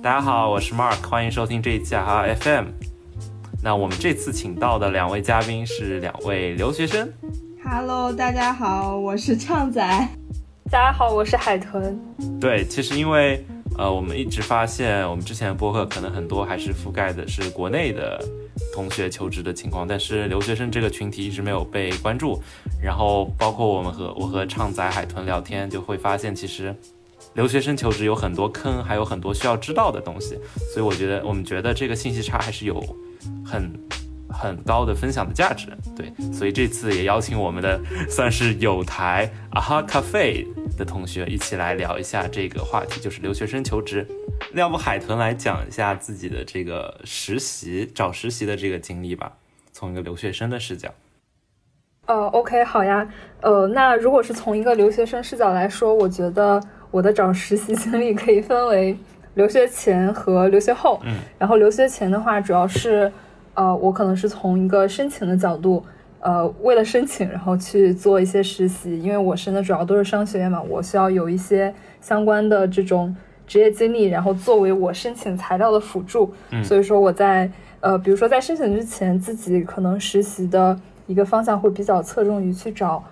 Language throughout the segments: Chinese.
大家好，我是 Mark，欢迎收听这一期哈 FM。那我们这次请到的两位嘉宾是两位留学生。Hello，大家好，我是畅仔。大家好，我是海豚。对，其实因为呃，我们一直发现我们之前的播客可能很多还是覆盖的是国内的同学求职的情况，但是留学生这个群体一直没有被关注。然后包括我们和我和畅仔、海豚聊天，就会发现其实。留学生求职有很多坑，还有很多需要知道的东西，所以我觉得我们觉得这个信息差还是有很很高的分享的价值。对，所以这次也邀请我们的算是有台啊哈咖啡的同学一起来聊一下这个话题，就是留学生求职。要不海豚来讲一下自己的这个实习找实习的这个经历吧，从一个留学生的视角。呃，OK，好呀。呃，那如果是从一个留学生视角来说，我觉得。我的找实习经历可以分为留学前和留学后。嗯，然后留学前的话，主要是，呃，我可能是从一个申请的角度，呃，为了申请，然后去做一些实习。因为我申的主要都是商学院嘛，我需要有一些相关的这种职业经历，然后作为我申请材料的辅助。嗯，所以说我在，呃，比如说在申请之前，自己可能实习的一个方向会比较侧重于去找。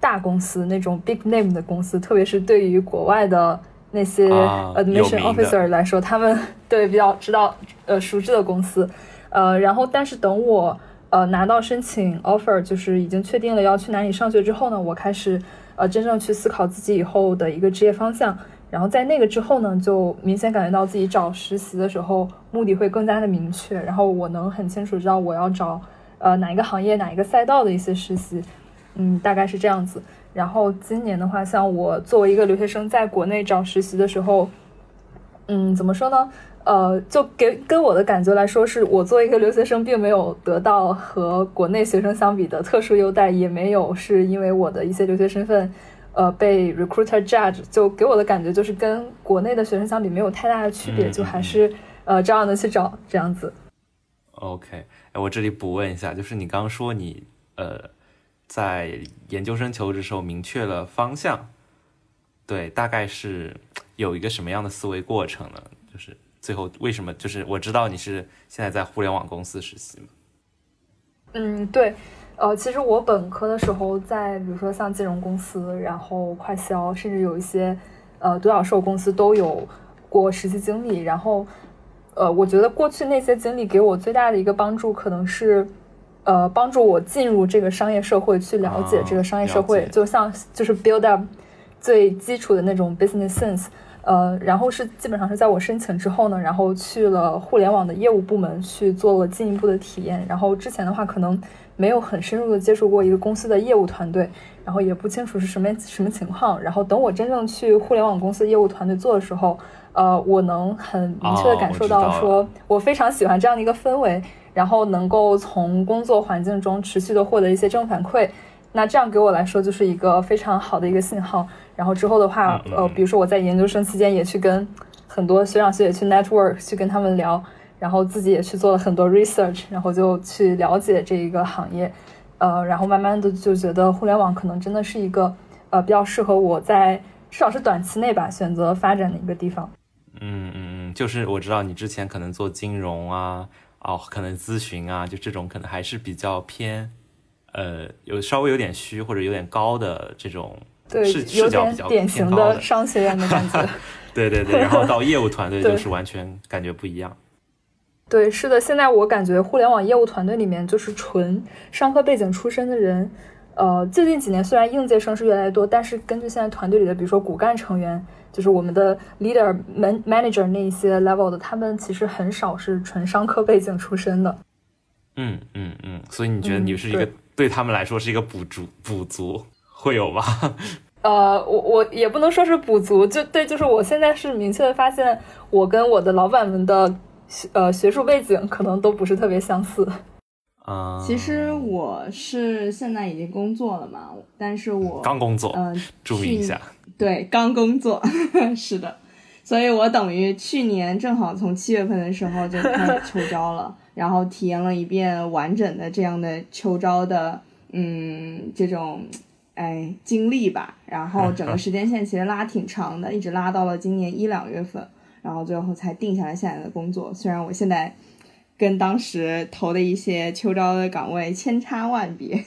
大公司那种 big name 的公司，特别是对于国外的那些 admission officer 来说，他们 对比较知道呃熟知的公司，呃，然后但是等我呃拿到申请 offer，就是已经确定了要去哪里上学之后呢，我开始呃真正去思考自己以后的一个职业方向，然后在那个之后呢，就明显感觉到自己找实习的时候目的会更加的明确，然后我能很清楚知道我要找呃哪一个行业哪一个赛道的一些实习。嗯，大概是这样子。然后今年的话，像我作为一个留学生，在国内找实习的时候，嗯，怎么说呢？呃，就给跟我的感觉来说，是我作为一个留学生，并没有得到和国内学生相比的特殊优待，也没有是因为我的一些留学身份，呃，被 recruiter judge。就给我的感觉就是跟国内的学生相比，没有太大的区别，就还是呃照样的去找这样子。OK，哎，我这里补问一下，就是你刚说你呃。在研究生求职时候明确了方向，对，大概是有一个什么样的思维过程呢？就是最后为什么？就是我知道你是现在在互联网公司实习吗？嗯，对，呃，其实我本科的时候在，比如说像金融公司，然后快销，甚至有一些呃独角兽公司都有过实习经历。然后，呃，我觉得过去那些经历给我最大的一个帮助，可能是。呃，帮助我进入这个商业社会，去了解这个商业社会，就像就是 build up 最基础的那种 business sense。呃，然后是基本上是在我申请之后呢，然后去了互联网的业务部门去做了进一步的体验。然后之前的话，可能没有很深入的接触过一个公司的业务团队，然后也不清楚是什么什么情况。然后等我真正去互联网公司业务团队做的时候，呃，我能很明确的感受到，说我非常喜欢这样的一个氛围。然后能够从工作环境中持续的获得一些正反馈，那这样给我来说就是一个非常好的一个信号。然后之后的话，呃，比如说我在研究生期间也去跟很多学长学姐去 network，去跟他们聊，然后自己也去做了很多 research，然后就去了解这一个行业，呃，然后慢慢的就觉得互联网可能真的是一个呃比较适合我在至少是短期内吧选择发展的一个地方。嗯嗯嗯，就是我知道你之前可能做金融啊。哦，可能咨询啊，就这种可能还是比较偏，呃，有稍微有点虚或者有点高的这种视视角比较典型的商学院的感觉。对对对，然后到业务团队就是完全感觉不一样。对，是的，现在我感觉互联网业务团队里面就是纯商科背景出身的人，呃，最近几年虽然应届生是越来越多，但是根据现在团队里的，比如说骨干成员。就是我们的 leader man manager 那一些 level 的，他们其实很少是纯商科背景出身的。嗯嗯嗯，所以你觉得你是一个对他们来说是一个补足补足会有吧？呃，我我也不能说是补足，就对，就是我现在是明确的发现，我跟我的老板们的呃学术背景可能都不是特别相似。啊，其实我是现在已经工作了嘛，但是我刚工作，嗯，注意一下。对，刚工作 是的，所以我等于去年正好从七月份的时候就开始 秋招了，然后体验了一遍完整的这样的秋招的，嗯，这种哎经历吧。然后整个时间线其实拉挺长的，一直拉到了今年一两月份。然后最后才定下来现在的工作。虽然我现在跟当时投的一些秋招的岗位千差万别，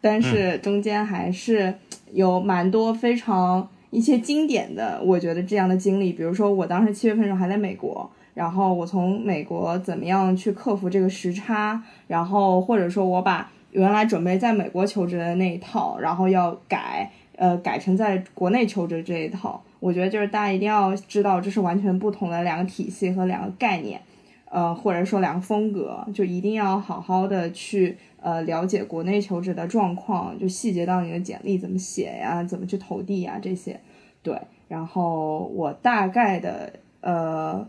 但是中间还是有蛮多非常一些经典的，我觉得这样的经历。比如说我当时七月份的时候还在美国，然后我从美国怎么样去克服这个时差，然后或者说我把原来准备在美国求职的那一套，然后要改，呃，改成在国内求职这一套。我觉得就是大家一定要知道，这是完全不同的两个体系和两个概念，呃，或者说两个风格，就一定要好好的去呃了解国内求职的状况，就细节到你的简历怎么写呀，怎么去投递呀这些。对，然后我大概的呃，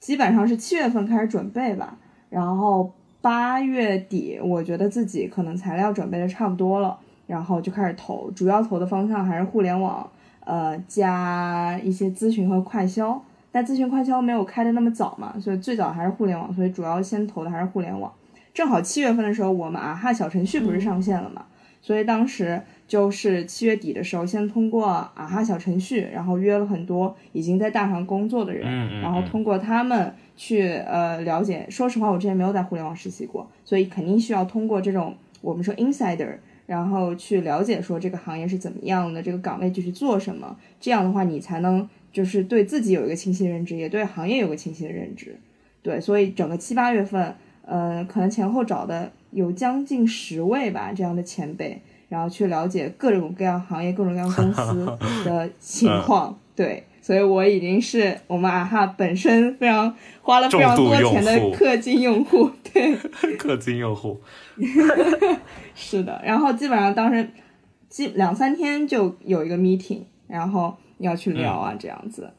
基本上是七月份开始准备吧，然后八月底我觉得自己可能材料准备的差不多了，然后就开始投，主要投的方向还是互联网。呃，加一些咨询和快销，但咨询快销没有开的那么早嘛，所以最早还是互联网，所以主要先投的还是互联网。正好七月份的时候，我们啊哈小程序不是上线了嘛，所以当时就是七月底的时候，先通过啊哈小程序，然后约了很多已经在大厂工作的人，然后通过他们去呃了解。说实话，我之前没有在互联网实习过，所以肯定需要通过这种我们说 insider。然后去了解说这个行业是怎么样的，这个岗位具体做什么，这样的话你才能就是对自己有一个清晰的认知，也对行业有个清晰的认知。对，所以整个七八月份，呃，可能前后找的有将近十位吧这样的前辈，然后去了解各种各样行业、各种各样公司的情 况。对，所以我已经是我们啊哈本身非常花了非常多钱的氪金用户。对，氪金用户。是的，然后基本上当时，几两三天就有一个 meeting，然后要去聊啊这样子，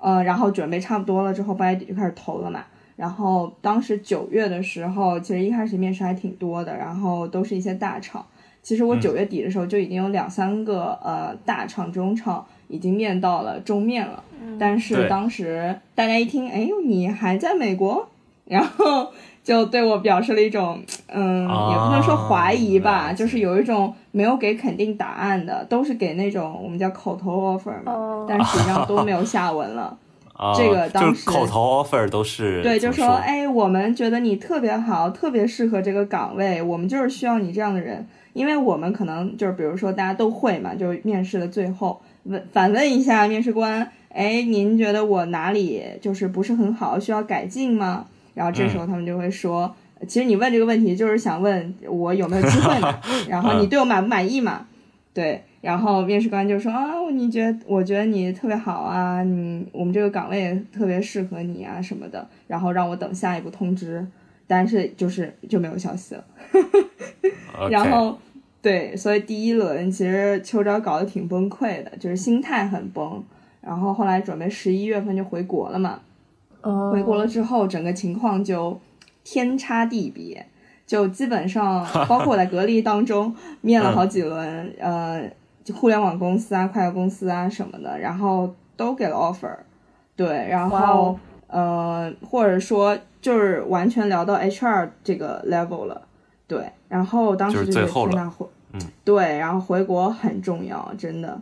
呃，然后准备差不多了之后，八月底就开始投了嘛。然后当时九月的时候，其实一开始面试还挺多的，然后都是一些大厂。其实我九月底的时候就已经有两三个呃大厂、中厂已经面到了终面了，但是当时大家一听，哎呦，你还在美国，然后。就对我表示了一种，嗯，也不能说怀疑吧，就是有一种没有给肯定答案的，都是给那种我们叫口头 offer 嘛，但实际上都没有下文了。这个当时口头 offer 都是对，就说哎，我们觉得你特别好，特别适合这个岗位，我们就是需要你这样的人，因为我们可能就是比如说大家都会嘛，就是面试的最后问反问一下面试官，哎，您觉得我哪里就是不是很好，需要改进吗？然后这时候他们就会说，其实你问这个问题就是想问我有没有机会嘛，然后你对我满不满意嘛？对，然后面试官就说啊，你觉得我觉得你特别好啊，你我们这个岗位特别适合你啊什么的，然后让我等下一步通知，但是就是就没有消息了。然后对，所以第一轮其实秋招搞得挺崩溃的，就是心态很崩。然后后来准备十一月份就回国了嘛。回国了之后，整个情况就天差地别，就基本上 包括我在隔离当中面了好几轮，呃，就互联网公司啊、快递公司啊什么的，然后都给了 offer，对，然后呃，或者说就是完全聊到 HR 这个 level 了，对，然后当时就是天呐，回，对，然后回国很重要，真的。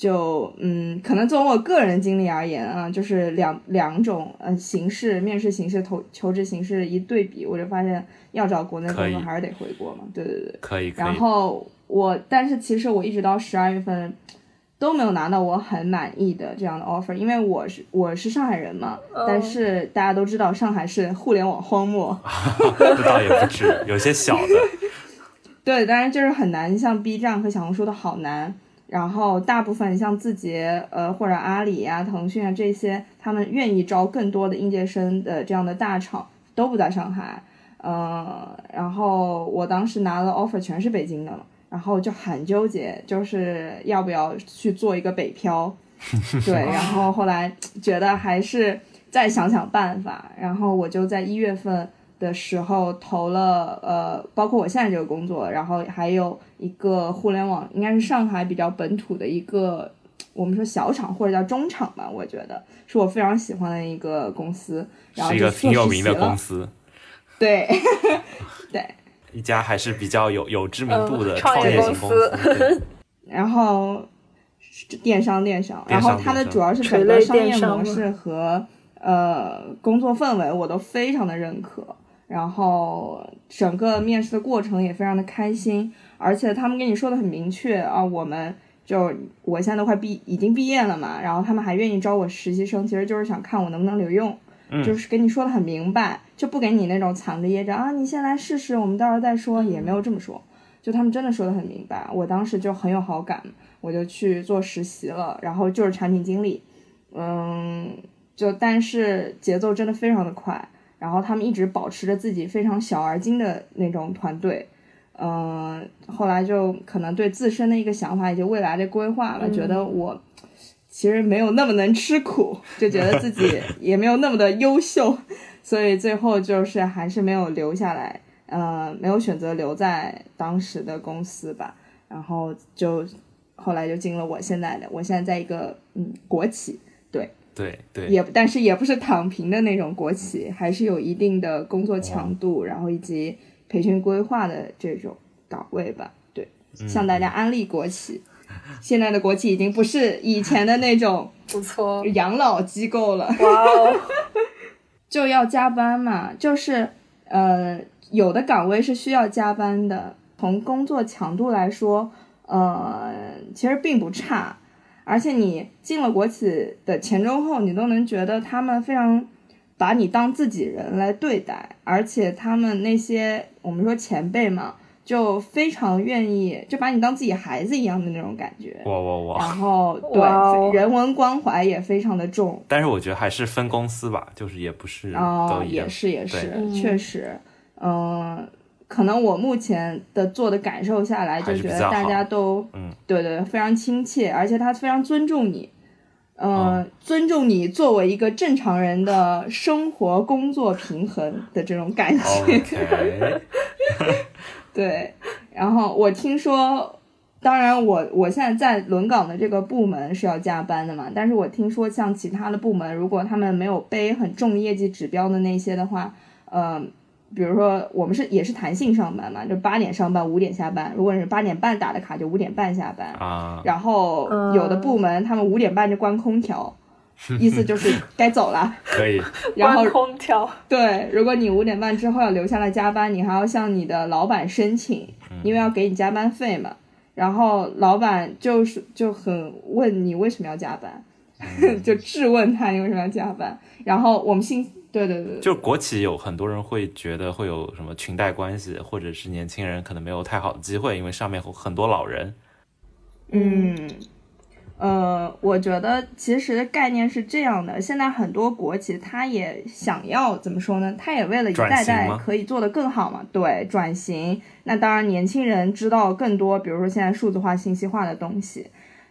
就嗯，可能从我个人经历而言啊，就是两两种呃形式，面试形式、投求职形式一对比，我就发现要找国内工作还是得回国嘛。对对对，可以。然后我，但是其实我一直到十二月份都没有拿到我很满意的这样的 offer，因为我是我是上海人嘛，但是大家都知道上海是互联网荒漠，这倒也不止，有些小的。对，当然就是很难，像 B 站和小红书的好难。然后大部分像字节、呃或者阿里呀、腾讯啊这些，他们愿意招更多的应届生的这样的大厂都不在上海，嗯，然后我当时拿了 offer 全是北京的，然后就很纠结，就是要不要去做一个北漂，对，然后后来觉得还是再想想办法，然后我就在一月份。的时候投了呃，包括我现在这个工作，然后还有一个互联网，应该是上海比较本土的一个，我们说小厂或者叫中厂吧，我觉得是我非常喜欢的一个公司，然后是一个挺有名的公司，对 对，一家还是比较有有知名度的创业型公司，然后电商电商，然后它的主要是整个商业模式和。呃工作氛围我都非常的认可，然后整个面试的过程也非常的开心，而且他们跟你说的很明确啊，我们就我现在都快毕已经毕业了嘛，然后他们还愿意招我实习生，其实就是想看我能不能留用。就是跟你说的很明白，就不给你那种藏着掖着啊，你先来试试，我们到时候再说，也没有这么说。就他们真的说的很明白，我当时就很有好感，我就去做实习了，然后就是产品经理，嗯，就但是节奏真的非常的快，然后他们一直保持着自己非常小而精的那种团队，嗯，后来就可能对自身的一个想法以及未来的规划吧，觉得我。其实没有那么能吃苦，就觉得自己 也没有那么的优秀，所以最后就是还是没有留下来，呃，没有选择留在当时的公司吧。然后就后来就进了我现在的，我现在在一个嗯国企，对对对，也但是也不是躺平的那种国企，还是有一定的工作强度，然后以及培训规划的这种岗位吧。对，向大家安利国企。现在的国企已经不是以前的那种 不错养老机构了，哇哦，就要加班嘛，就是呃，有的岗位是需要加班的。从工作强度来说，呃，其实并不差，而且你进了国企的前中后，你都能觉得他们非常把你当自己人来对待，而且他们那些我们说前辈嘛。就非常愿意，就把你当自己孩子一样的那种感觉。哇哇哇！然后对人文关怀也非常的重。但是我觉得还是分公司吧，就是也不是哦，也是也是，确实，嗯，可能我目前的做的感受下来，就觉得大家都，嗯，对对，非常亲切，而且他非常尊重你，嗯，尊重你作为一个正常人的生活工作平衡的这种感觉。对，然后我听说，当然我我现在在轮岗的这个部门是要加班的嘛，但是我听说像其他的部门，如果他们没有背很重业绩指标的那些的话，呃，比如说我们是也是弹性上班嘛，就八点上班五点下班，如果是八点半打的卡就五点半下班啊，然后有的部门他们五点半就关空调。意思就是该走了，可以。然后空调。对，如果你五点半之后要留下来加班，你还要向你的老板申请，因为要给你加班费嘛。然后老板就是就很问你为什么要加班，就质问他你为什么要加班。然后我们信，对对对，就国企有很多人会觉得会有什么裙带关系，或者是年轻人可能没有太好的机会，因为上面有很多老人。嗯。呃，我觉得其实概念是这样的，现在很多国企他也想要怎么说呢？他也为了一代代可以做得更好嘛。对，转型。那当然，年轻人知道更多，比如说现在数字化、信息化的东西，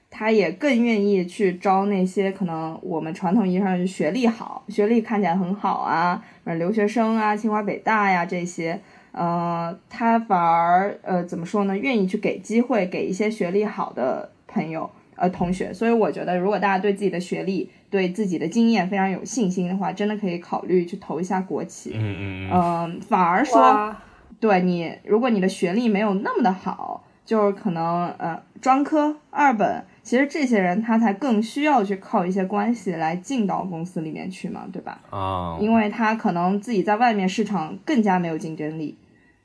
他也更愿意去招那些可能我们传统意义上学历好、学历看起来很好啊，留学生啊，清华北大呀这些，呃，他反而呃怎么说呢？愿意去给机会给一些学历好的朋友。呃，同学，所以我觉得，如果大家对自己的学历、对自己的经验非常有信心的话，真的可以考虑去投一下国企。嗯嗯嗯。反而说，对你，如果你的学历没有那么的好，就是可能呃专科二本，其实这些人他才更需要去靠一些关系来进到公司里面去嘛，对吧？啊。因为他可能自己在外面市场更加没有竞争力。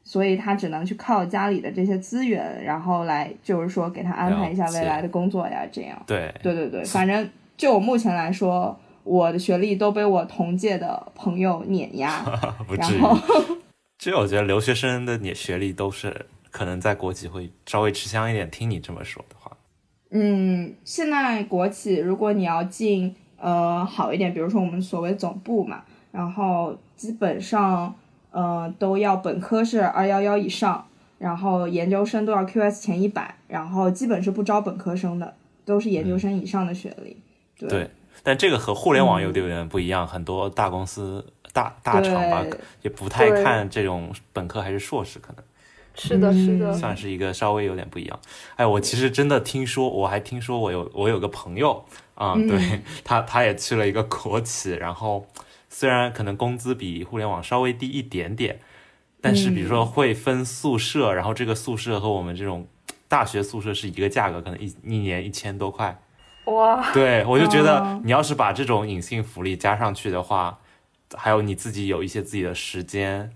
所以他只能去靠家里的这些资源，然后来就是说给他安排一下未来的工作呀，这样。对对对对，反正就我目前来说，我的学历都被我同届的朋友碾压。不至于。其实我觉得留学生的你学历都是可能在国企会稍微吃香一点。听你这么说的话，嗯，现在国企如果你要进呃好一点，比如说我们所谓总部嘛，然后基本上。呃，都要本科是二幺幺以上，然后研究生都要 QS 前一百，然后基本是不招本科生的，都是研究生以上的学历。对，但这个和互联网有点不一样，很多大公司、大大厂吧，也不太看这种本科还是硕士，可能是的，是的，算是一个稍微有点不一样。哎，我其实真的听说，我还听说我有我有个朋友啊，对 他他也去了一个国企，然后。虽然可能工资比互联网稍微低一点点，但是比如说会分宿舍，然后这个宿舍和我们这种大学宿舍是一个价格，可能一一年一千多块，哇，对我就觉得哦你要是把这种隐性福利加上去的话，还有你自己有一些自己的时间，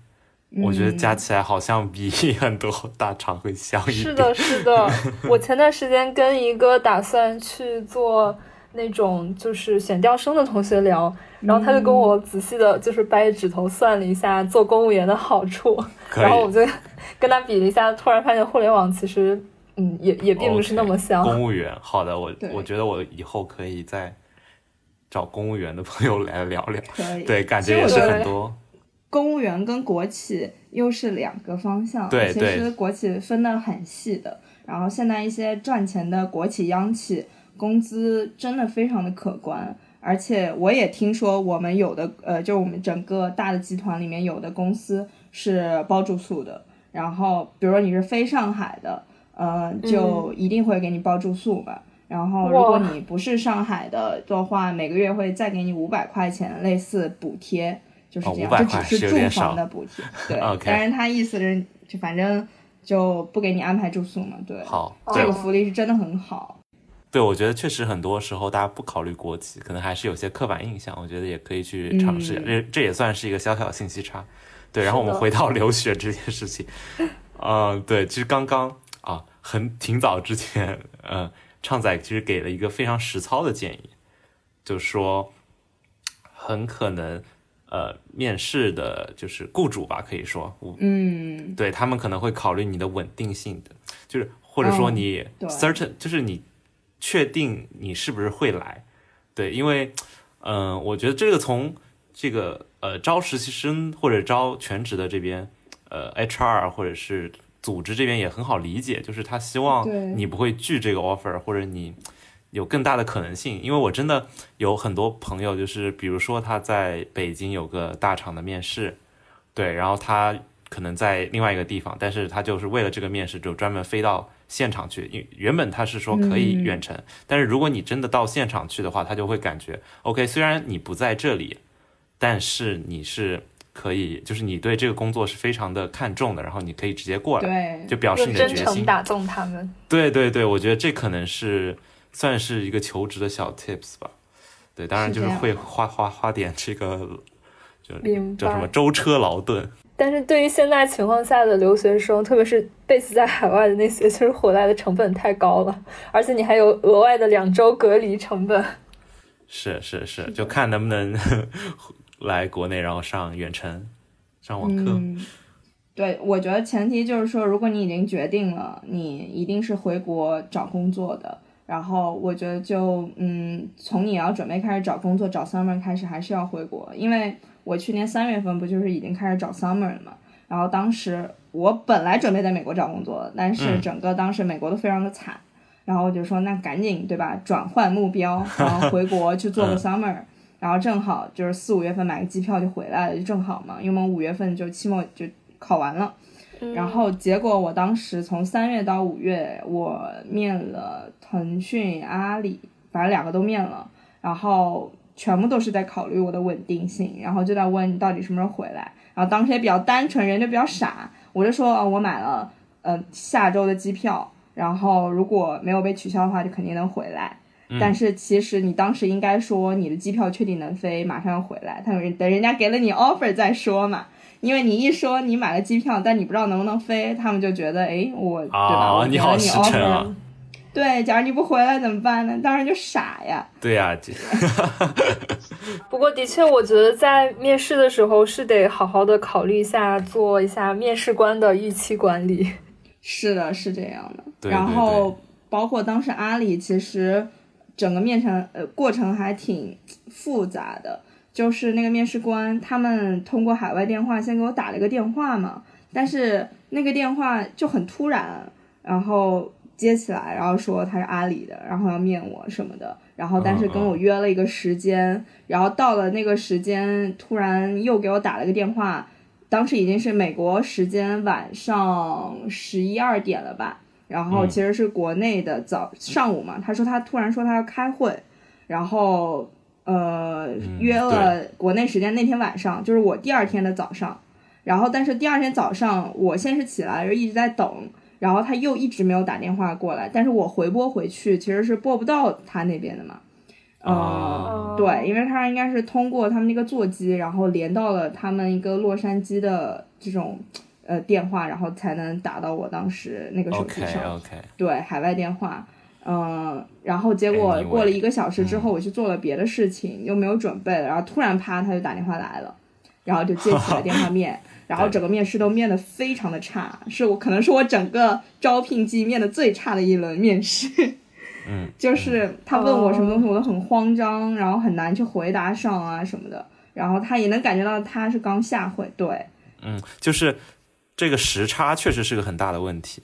我觉得加起来好像比 很多大厂会香一点。是的，是的。我前段时间跟一个打算去做那种就是选调生的同学聊，然后他就跟我仔细的就是掰指头算了一下做公务员的好处，然后我就跟他比了一下，突然发现互联网其实嗯也也并不是那么香。公务员，好的，我我觉得我以后可以再找公务员的朋友来聊聊。可以。对，感觉也是很多。公务员跟国企又是两个方向，其实国企分得很细的。然后现在一些赚钱的国企、央企，工资真的非常的可观。而且我也听说，我们有的呃，就是我们整个大的集团里面有的公司是包住宿的。然后，比如说你是非上海的，呃，就一定会给你包住宿吧。然后，如果你不是上海的的话，每个月会再给你五百块钱，类似补贴，就是哦这样，500块只住是住房的补贴。对但是他意思是，就反正就不给你安排住宿嘛。对，好，这个福利是真的很好。对，我觉得确实很多时候大家不考虑国籍，可能还是有些刻板印象。我觉得也可以去尝试一下，这、这也算是一个小小的信息差。对，然后我们回到留学这件事情，嗯、对，其实刚刚啊，很挺早之前，呃，畅仔其实给了一个非常实操的建议，就是说很可能呃，面试的就是雇主吧，可以说，嗯，对他们可能会考虑你的稳定性的，就是或者说嗯你 certain，、就是你确定你是不是会来，对，因为嗯、我觉得这个从这个呃招实习生或者招全职的这边，呃 HR 或者是组织这边也很好理解，就是他希望你不会拒这个 offer，或者你有更大的可能性。因为我真的有很多朋友，就是比如说他在北京有个大厂的面试，对，然后他可能在另外一个地方，但是他就是为了这个面试就专门飞到现场去。因为原本他是说可以嗯远程，但是如果你真的到现场去的话，他就会感觉 OK，虽然你不在这里，但是你是可以，就是你对这个工作是非常的看重的，然后你可以直接过来，对，就表示你的决心。打动他们。对对对，我觉得这可能是算是一个求职的小 tips 吧。对，当然就是会花花花点这个，就明叫什么。舟车劳顿。但是对于现在情况下的留学生，特别是 base 在海外的那些，就是回来的成本太高了，而且你还有额外的两周隔离成本。是是是，就看能不能 来国内，然后上远程上网课。嗯，对，我觉得前提就是说，如果你已经决定了，你一定是回国找工作的。然后我觉得就嗯，从你要准备开始找工作、找 summer 开始，还是要回国，因为我去年三月份不就是已经开始找 summer 了嘛。然后当时我本来准备在美国找工作，但是嗯整个当时美国都非常的惨，然后我就说那赶紧对吧，转换目标，然后回国去做个嗯 summer，、然后正好就是四五月份买个机票就回来了，就正好嘛，因为我们五月份就期末就考完了。然后结果我当时从三月到五月，我面了腾讯、阿里，反正两个都面了，然后全部都是在考虑我的稳定性，然后就在问你到底什么时候回来。然后当时也比较单纯，人就比较傻，我就说、哦、我买了呃下周的机票，然后如果没有被取消的话，就肯定能回来。但是其实你当时应该说你的机票确定能飞，马上要回来。他们等人家给了你 offer 再说嘛，因为你一说你买了机票，但你不知道能不能飞，他们就觉得哎我、对吧？啊，我给了你你好实诚啊！对，假如你不回来怎么办呢？当然就傻呀。对呀、这 不过的确，我觉得在面试的时候是得好好的考虑一下，做一下面试官的预期管理。是的，是这样的。对然对后包括当时阿里，其实整个面程呃过程还挺复杂的，就是那个面试官他们通过海外电话先给我打了一个电话嘛，但是那个电话就很突然，然后接起来，然后说他是阿里的，然后要面我什么的，然后但是跟我约了一个时间，然后到了那个时间，突然又给我打了个电话。当时已经是美国时间晚上十一二点了吧，然后其实是国内的早上午嘛。他说他突然说他要开会，然后呃约了国内时间那天晚上，就是我第二天的早上。然后但是第二天早上我先是起来，就一直在等，然后他又一直没有打电话过来，但是我回拨回去其实是拨不到他那边的嘛。呃，哦对，因为他应该是通过他们那个座机，然后连到了他们一个洛杉矶的这种呃电话，然后才能打到我当时那个手机 OK 上。OK，对，海外电话。嗯，然后结果过了一个小时之后，我去做了别的事情，又没有准备，然后突然啪他就打电话来了，然后就接起了电话 面，然后整个面试都面的非常的差，是我可能是我整个招聘季面的最差的一轮面试。嗯，就是他问我什么东西，我都很慌张，然后很难去回答上啊什么的。然后他也能感觉到他是刚下会，对，嗯，就是这个时差确实是个很大的问题。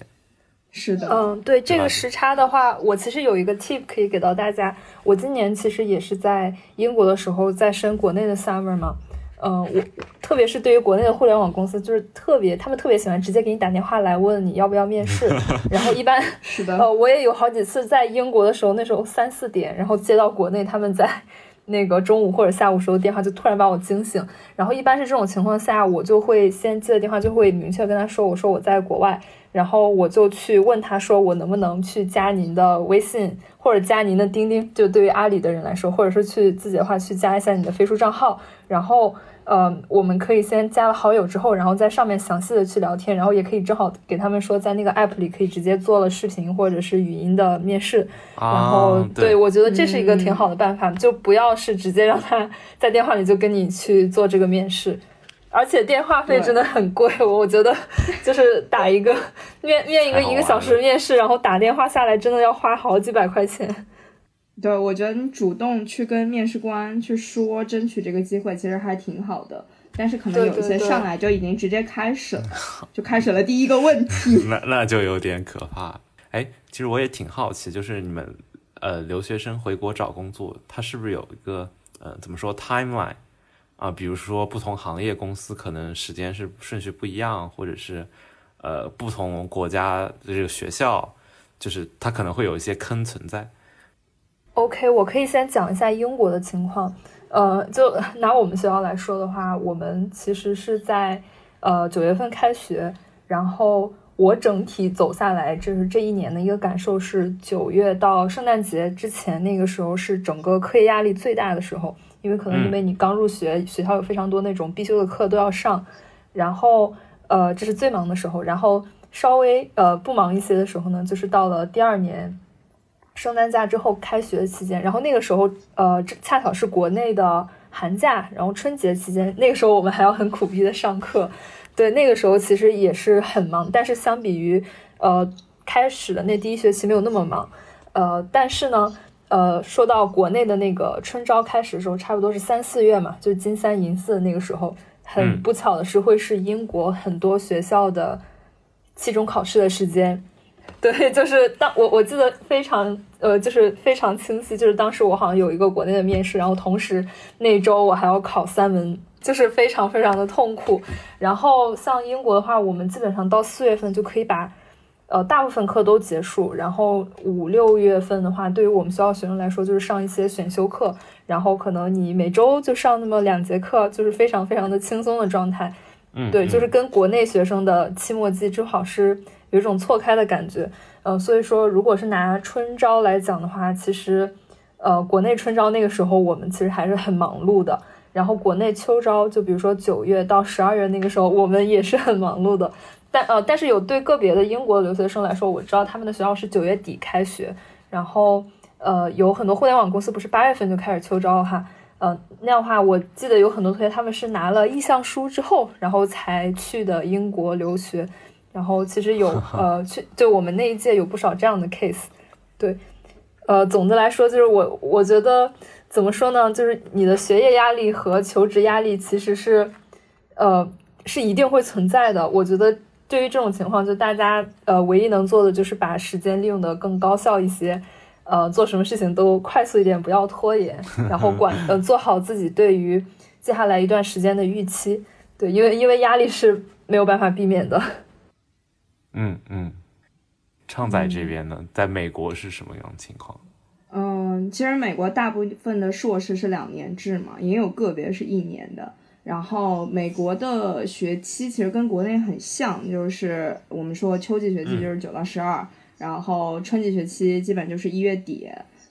是的，嗯，对这个时差的话，我其实有一个 tip 可以给到大家。我今年其实也是在英国的时候在升国内的 summer 嘛，嗯，我特别是对于国内的互联网公司，就是特别他们特别喜欢直接给你打电话来问你要不要面试，然后一般 是的，呃，我也有好几次在英国的时候，那时候三四点，然后接到国内他们在 那个中午或者下午时候电话，就突然把我惊醒。然后一般是这种情况下，我就会先接了电话，就会明确跟他说，我说我在国外，然后我就去问他说，我能不能去加您的微信或者加您的钉钉，就对于阿里的人来说，或者是去自己的话去加一下你的飞书账号，然后。呃，我们可以先加了好友之后，然后在上面详细的去聊天，然后也可以正好给他们说，在那个 app 里可以直接做了视频或者是语音的面试。然后啊，对，我觉得这是一个挺好的办法，就不要是直接让他在电话里就跟你去做这个面试，而且电话费真的很贵，我 我觉得就是打一个 面面一个一个小时面试，然后打电话下来真的要花好几百块钱。对，我觉得你主动去跟面试官去说，争取这个机会，其实还挺好的。但是可能有一些上来就已经直接开始了，就开始了第一个问题。那那就有点可怕。哎，其实我也挺好奇，就是你们呃留学生回国找工作，他是不是有一个呃怎么说 timeline 啊？比如说不同行业公司可能时间是顺序不一样，或者是呃不同国家的这个学校，就是它可能会有一些坑存在。OK，我可以先讲一下英国的情况。呃，就拿我们学校来说的话，我们其实是在呃九月份开学，然后我整体走下来，就是这一年的一个感受是，九月到圣诞节之前那个时候是整个课业压力最大的时候，因为可能因为你刚入学，学校有非常多那种必修的课都要上，然后呃这是最忙的时候，然后稍微呃不忙一些的时候呢，就是到了第二年。圣诞假之后开学期间，然后那个时候，呃，这恰巧是国内的寒假，然后春节期间，那个时候我们还要很苦逼的上课，对，那个时候其实也是很忙，但是相比于呃开始的那第一学期没有那么忙，呃，但是呢，呃，说到国内的那个春招开始的时候，差不多是三四月嘛，就是金三银四的那个时候，很嗯不巧的是会是英国很多学校的期中考试的时间。对，就是当我我记得非常呃，就是非常清晰，就是当时我好像有一个国内的面试，然后同时那周我还要考三门，就是非常非常的痛苦。然后像英国的话，我们基本上到四月份就可以把呃大部分课都结束，然后五六月份的话，对于我们学校学生来说，就是上一些选修课，然后可能你每周就上那么两节课，就是非常非常的轻松的状态。嗯，对，就是嗯跟国内学生的期末季正好是有一种错开的感觉。呃，所以说，如果是拿春招来讲的话，其实，呃，国内春招那个时候我们其实还是很忙碌的。然后国内秋招，就比如说九月到十二月那个时候，我们也是很忙碌的。但呃，但是有对个别的英国留学生来说，我知道他们的学校是九月底开学，然后呃，有很多互联网公司不是八月份就开始秋招哈。呃，那样的话，我记得有很多同学他们是拿了意向书之后，然后才去的英国留学。然后其实有 呃，去就我们那一届有不少这样的 case。对，呃，总的来说就是我我觉得怎么说呢，就是你的学业压力和求职压力其实是呃是一定会存在的。我觉得对于这种情况，就大家呃唯一能做的就是把时间利用的更高效一些。呃，做什么事情都快速一点，不要拖延，然后管呃做好自己对于接下来一段时间的预期。对，因为因为压力是没有办法避免的。嗯嗯，畅仔这边呢，在美国是什么样的情况？嗯，其实美国大部分的硕士是两年制嘛，也有个别是一年的。然后美国的学期其实跟国内很像，就是我们说秋季学期就是九到十二，然后春季学期基本就是一月底，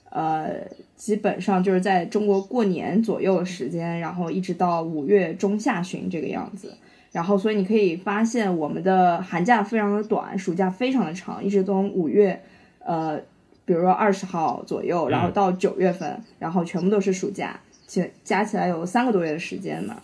呃，基本上就是在中国过年左右的时间，然后一直到五月中下旬这个样子。然后所以你可以发现我们的寒假非常的短，暑假非常的长，一直从五月，呃，比如说二十号左右，然后到九月份，然后全部都是暑假，其加起来有三个多月的时间嘛。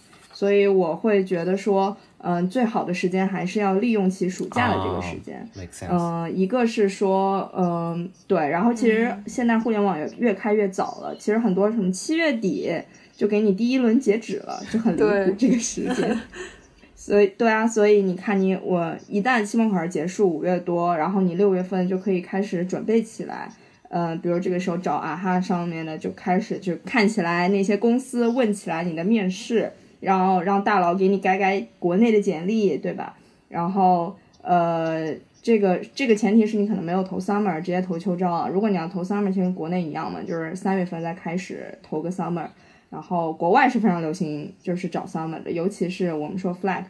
所以我会觉得说，嗯，最好的时间还是要利用起暑假的这个时间。嗯，一个是说，嗯，对，然后其实现在互联网也越开越早了，其实很多什么七月底就给你第一轮截止了，就很离谱这个时间。所以，对啊，所以你看，你我一旦期末考试结束五月多，然后你六月份就可以开始准备起来。嗯，比如这个时候找啊哈上面的就开始就看起来那些公司问起来你的面试。然后让大佬给你改改国内的简历，对吧？然后呃，这个这个前提是你可能没有投 summer，直接投秋招啊。如果你要投 summer，其实跟国内一样嘛，就是三月份再开始投个 summer。然后国外是非常流行就是找 summer 的，尤其是我们说 flag，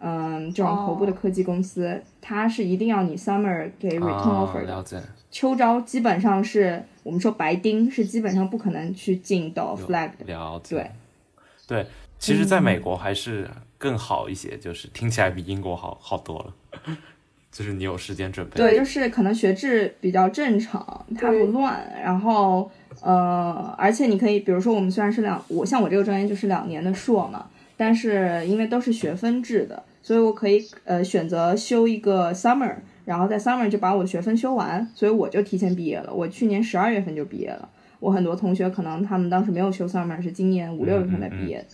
嗯，这种头部的科技公司，它是一定要你 summer 给 return offer 的。秋招基本上是我们说白丁，是基本上不可能去进到 flag 的。了解。对。对。其实，在美国还是更好一些，就是听起来比英国好好多了。就是你有时间准备。对，就是可能学制比较正常，它不乱。然后，呃，而且你可以，比如说，我们虽然是两，我像我这个专业就是两年的硕嘛，但是因为都是学分制的，所以我可以呃选择修一个 summer，然后在 summer 就把我的学分修完，所以我就提前毕业了。我去年十二月份就毕业了。我很多同学可能他们当时没有修 summer，是今年五六月份才毕业。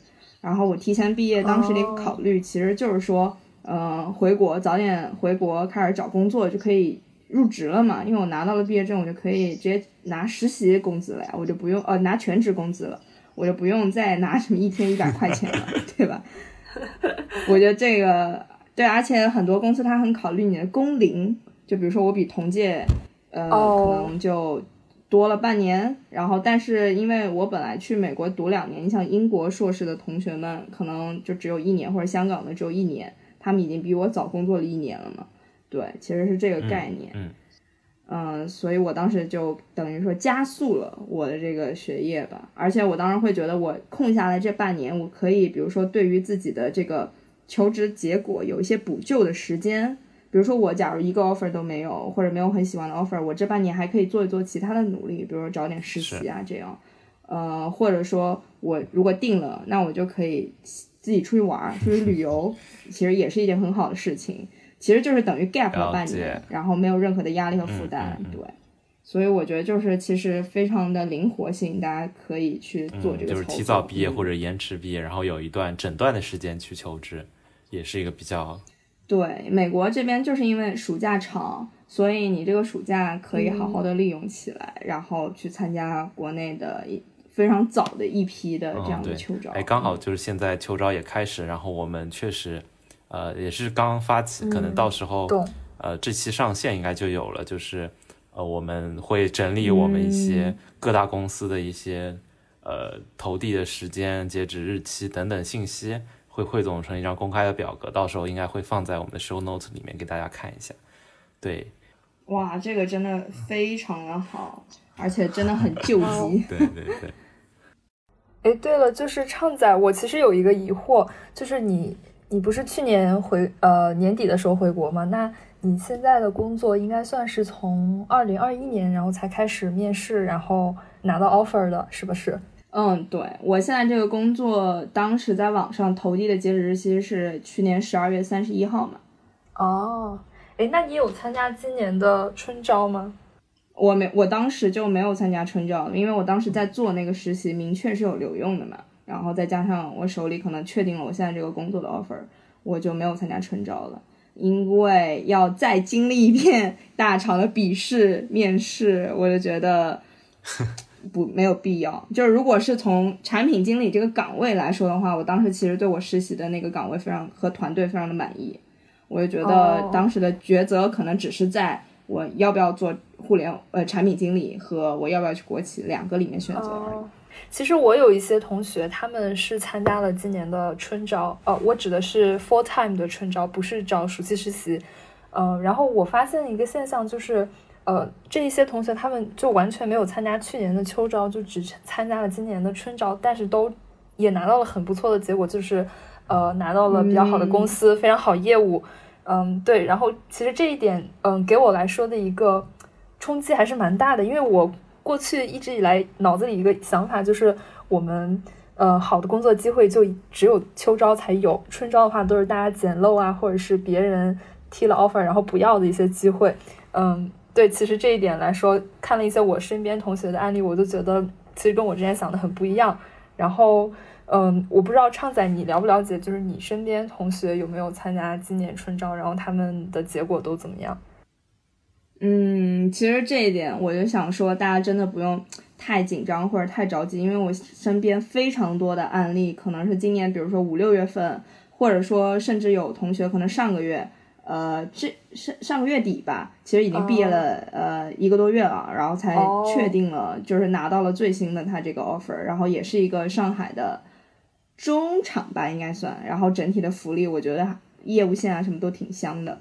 然后我提前毕业，当时的一个考虑其实就是说，嗯，回国早点回国开始找工作就可以入职了嘛。因为我拿到了毕业证，我就可以直接拿实习工资了呀，我就不用呃拿全职工资了，我就不用再拿什么一天一百块钱了，对吧？我觉得这个对，而且很多公司它很考虑你的工龄，就比如说我比同届，呃，可能就。多了半年，然后但是因为我本来去美国读两年，你像英国硕士的同学们可能就只有一年，或者香港的只有一年，他们已经比我早工作了一年了嘛。对，其实是这个概念。嗯，嗯，所以我当时就等于说加速了我的这个学业吧，而且我当时会觉得我空下来这半年，我可以比如说对于自己的这个求职结果有一些补救的时间。比如说我假如一个 offer 都没有，或者没有很喜欢的 offer，我这半年还可以做一做其他的努力，比如说找点实习啊这样，呃，或者说我如果定了，那我就可以自己出去玩，出去旅游，其实也是一件很好的事情。其实就是等于 gap 了半年，然后没有任何的压力和负担，对。所以我觉得就是其实非常的灵活性，大家可以去做这个。就是提早毕业或者延迟毕业，然后有一段整段的时间去求职，也是一个比较。对，美国这边就是因为暑假长，所以你这个暑假可以好好的利用起来，然后去参加国内的一非常早的一批的这样的秋招。哎，刚好就是现在秋招也开始，然后我们确实，呃，也是刚发起，可能到时候，呃，这期上线应该就有了，就是呃，我们会整理我们一些各大公司的一些呃投递的时间、截止日期等等信息。会汇总成一张公开的表格，到时候应该会放在我们的 show notes 里面给大家看一下。对，哇，这个真的非常的好，而且真的很救急。对对对。哎，对了，就是畅仔，我其实有一个疑惑，就是你你不是去年回呃年底的时候回国吗？那你现在的工作应该算是从二零二一年然后才开始面试，然后拿到 offer 的，是不是？嗯，对我现在这个工作，当时在网上投递的截止日期是去年十二月三十一号嘛。哦，哎，那你有参加今年的春招吗？我没，我当时就没有参加春招，因为我当时在做那个实习，明确是有留用的嘛。然后再加上我手里可能确定了我现在这个工作的 offer，我就没有参加春招了，因为要再经历一遍 大厂的笔试面试，我就觉得。不，没有必要。就是如果是从产品经理这个岗位来说的话，我当时其实对我实习的那个岗位非常和团队非常的满意。我就觉得当时的抉择可能只是在我要不要做互联呃产品经理和我要不要去国企两个里面选择而已。其实我有一些同学，他们是参加了今年的春招，呃，我指的是 full time 的春招，不是找暑期实习。嗯，然后我发现一个现象就是，呃，这一些同学他们就完全没有参加去年的秋招，就只参加了今年的春招，但是都也拿到了很不错的结果，就是呃拿到了比较好的公司，非常好业务。嗯，对。然后其实这一点，嗯，给我来说的一个冲击还是蛮大的，因为我过去一直以来脑子里一个想法就是，我们呃好的工作机会就只有秋招才有，春招的话都是大家捡漏啊，或者是别人。踢了 offer，然后不要的一些机会，嗯，对，其实这一点来说，看了一些我身边同学的案例，我就觉得其实跟我之前想的很不一样。然后，嗯，我不知道畅仔你了不了解，就是你身边同学有没有参加今年春招，然后他们的结果都怎么样？嗯，其实这一点我就想说，大家真的不用太紧张或者太着急，因为我身边非常多的案例，可能是今年，比如说五六月份，或者说甚至有同学可能上个月。呃，这上上个月底吧，其实已经毕业了呃一个多月了，然后才确定了，就是拿到了最新的他这个 offer，然后也是一个上海的中厂吧，应该算，然后整体的福利我觉得业务线啊什么都挺香的，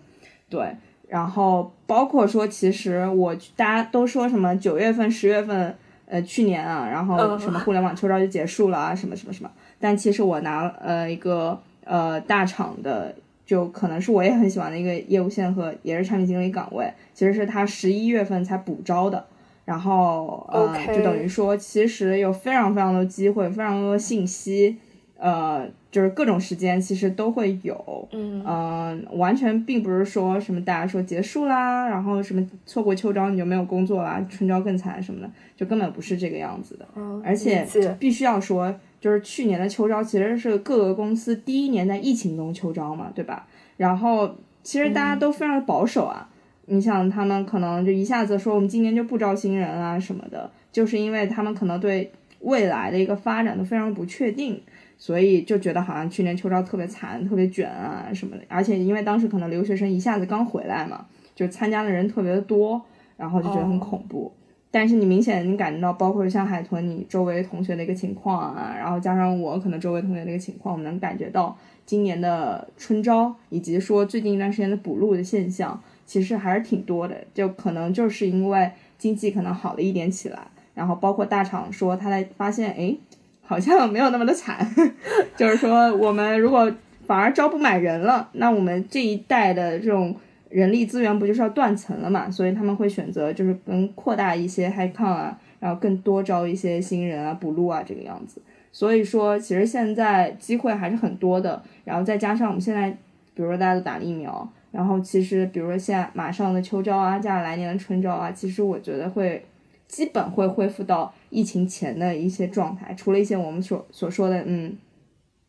对，然后包括说其实我大家都说什么九月份十月份呃去年啊，然后什么互联网秋招就结束了啊什么什么什么，但其实我拿呃一个呃大厂的。就可能是我也很喜欢的一个业务线和也是产品经理岗位，其实是他十一月份才补招的，然后呃，就等于说其实有非常非常多机会，非常多的信息，呃，就是各种时间其实都会有，嗯，完全并不是说什么大家说结束啦，然后什么错过秋招你就没有工作啦，春招更惨什么的，就根本不是这个样子的，而且必须要说。就是去年的秋招其实是各个公司第一年在疫情中秋招嘛，对吧？然后其实大家都非常的保守啊。你想，他们可能就一下子说我们今年就不招新人啊什么的，就是因为他们可能对未来的一个发展都非常不确定，所以就觉得好像去年秋招特别惨、特别卷啊什么的。而且因为当时可能留学生一下子刚回来嘛，就参加的人特别的多，然后就觉得很恐怖。但是你明显你感觉到，包括像海豚你周围同学的一个情况啊，然后加上我可能周围同学的一个情况，我们能感觉到今年的春招以及说最近一段时间的补录的现象，其实还是挺多的。就可能就是因为经济可能好了一点起来，然后包括大厂说他在发现，哎，好像没有那么的惨，就是说我们如果反而招不满人了，那我们这一代的这种。人力资源不就是要断层了嘛？所以他们会选择就是跟扩大一些 hi con 啊，然后更多招一些新人啊、补录啊这个样子。所以说，其实现在机会还是很多的。然后再加上我们现在，比如说大家都打疫苗，然后其实比如说现在马上的秋招啊，加上来年的春招啊，其实我觉得会基本会恢复到疫情前的一些状态，除了一些我们所所说的嗯。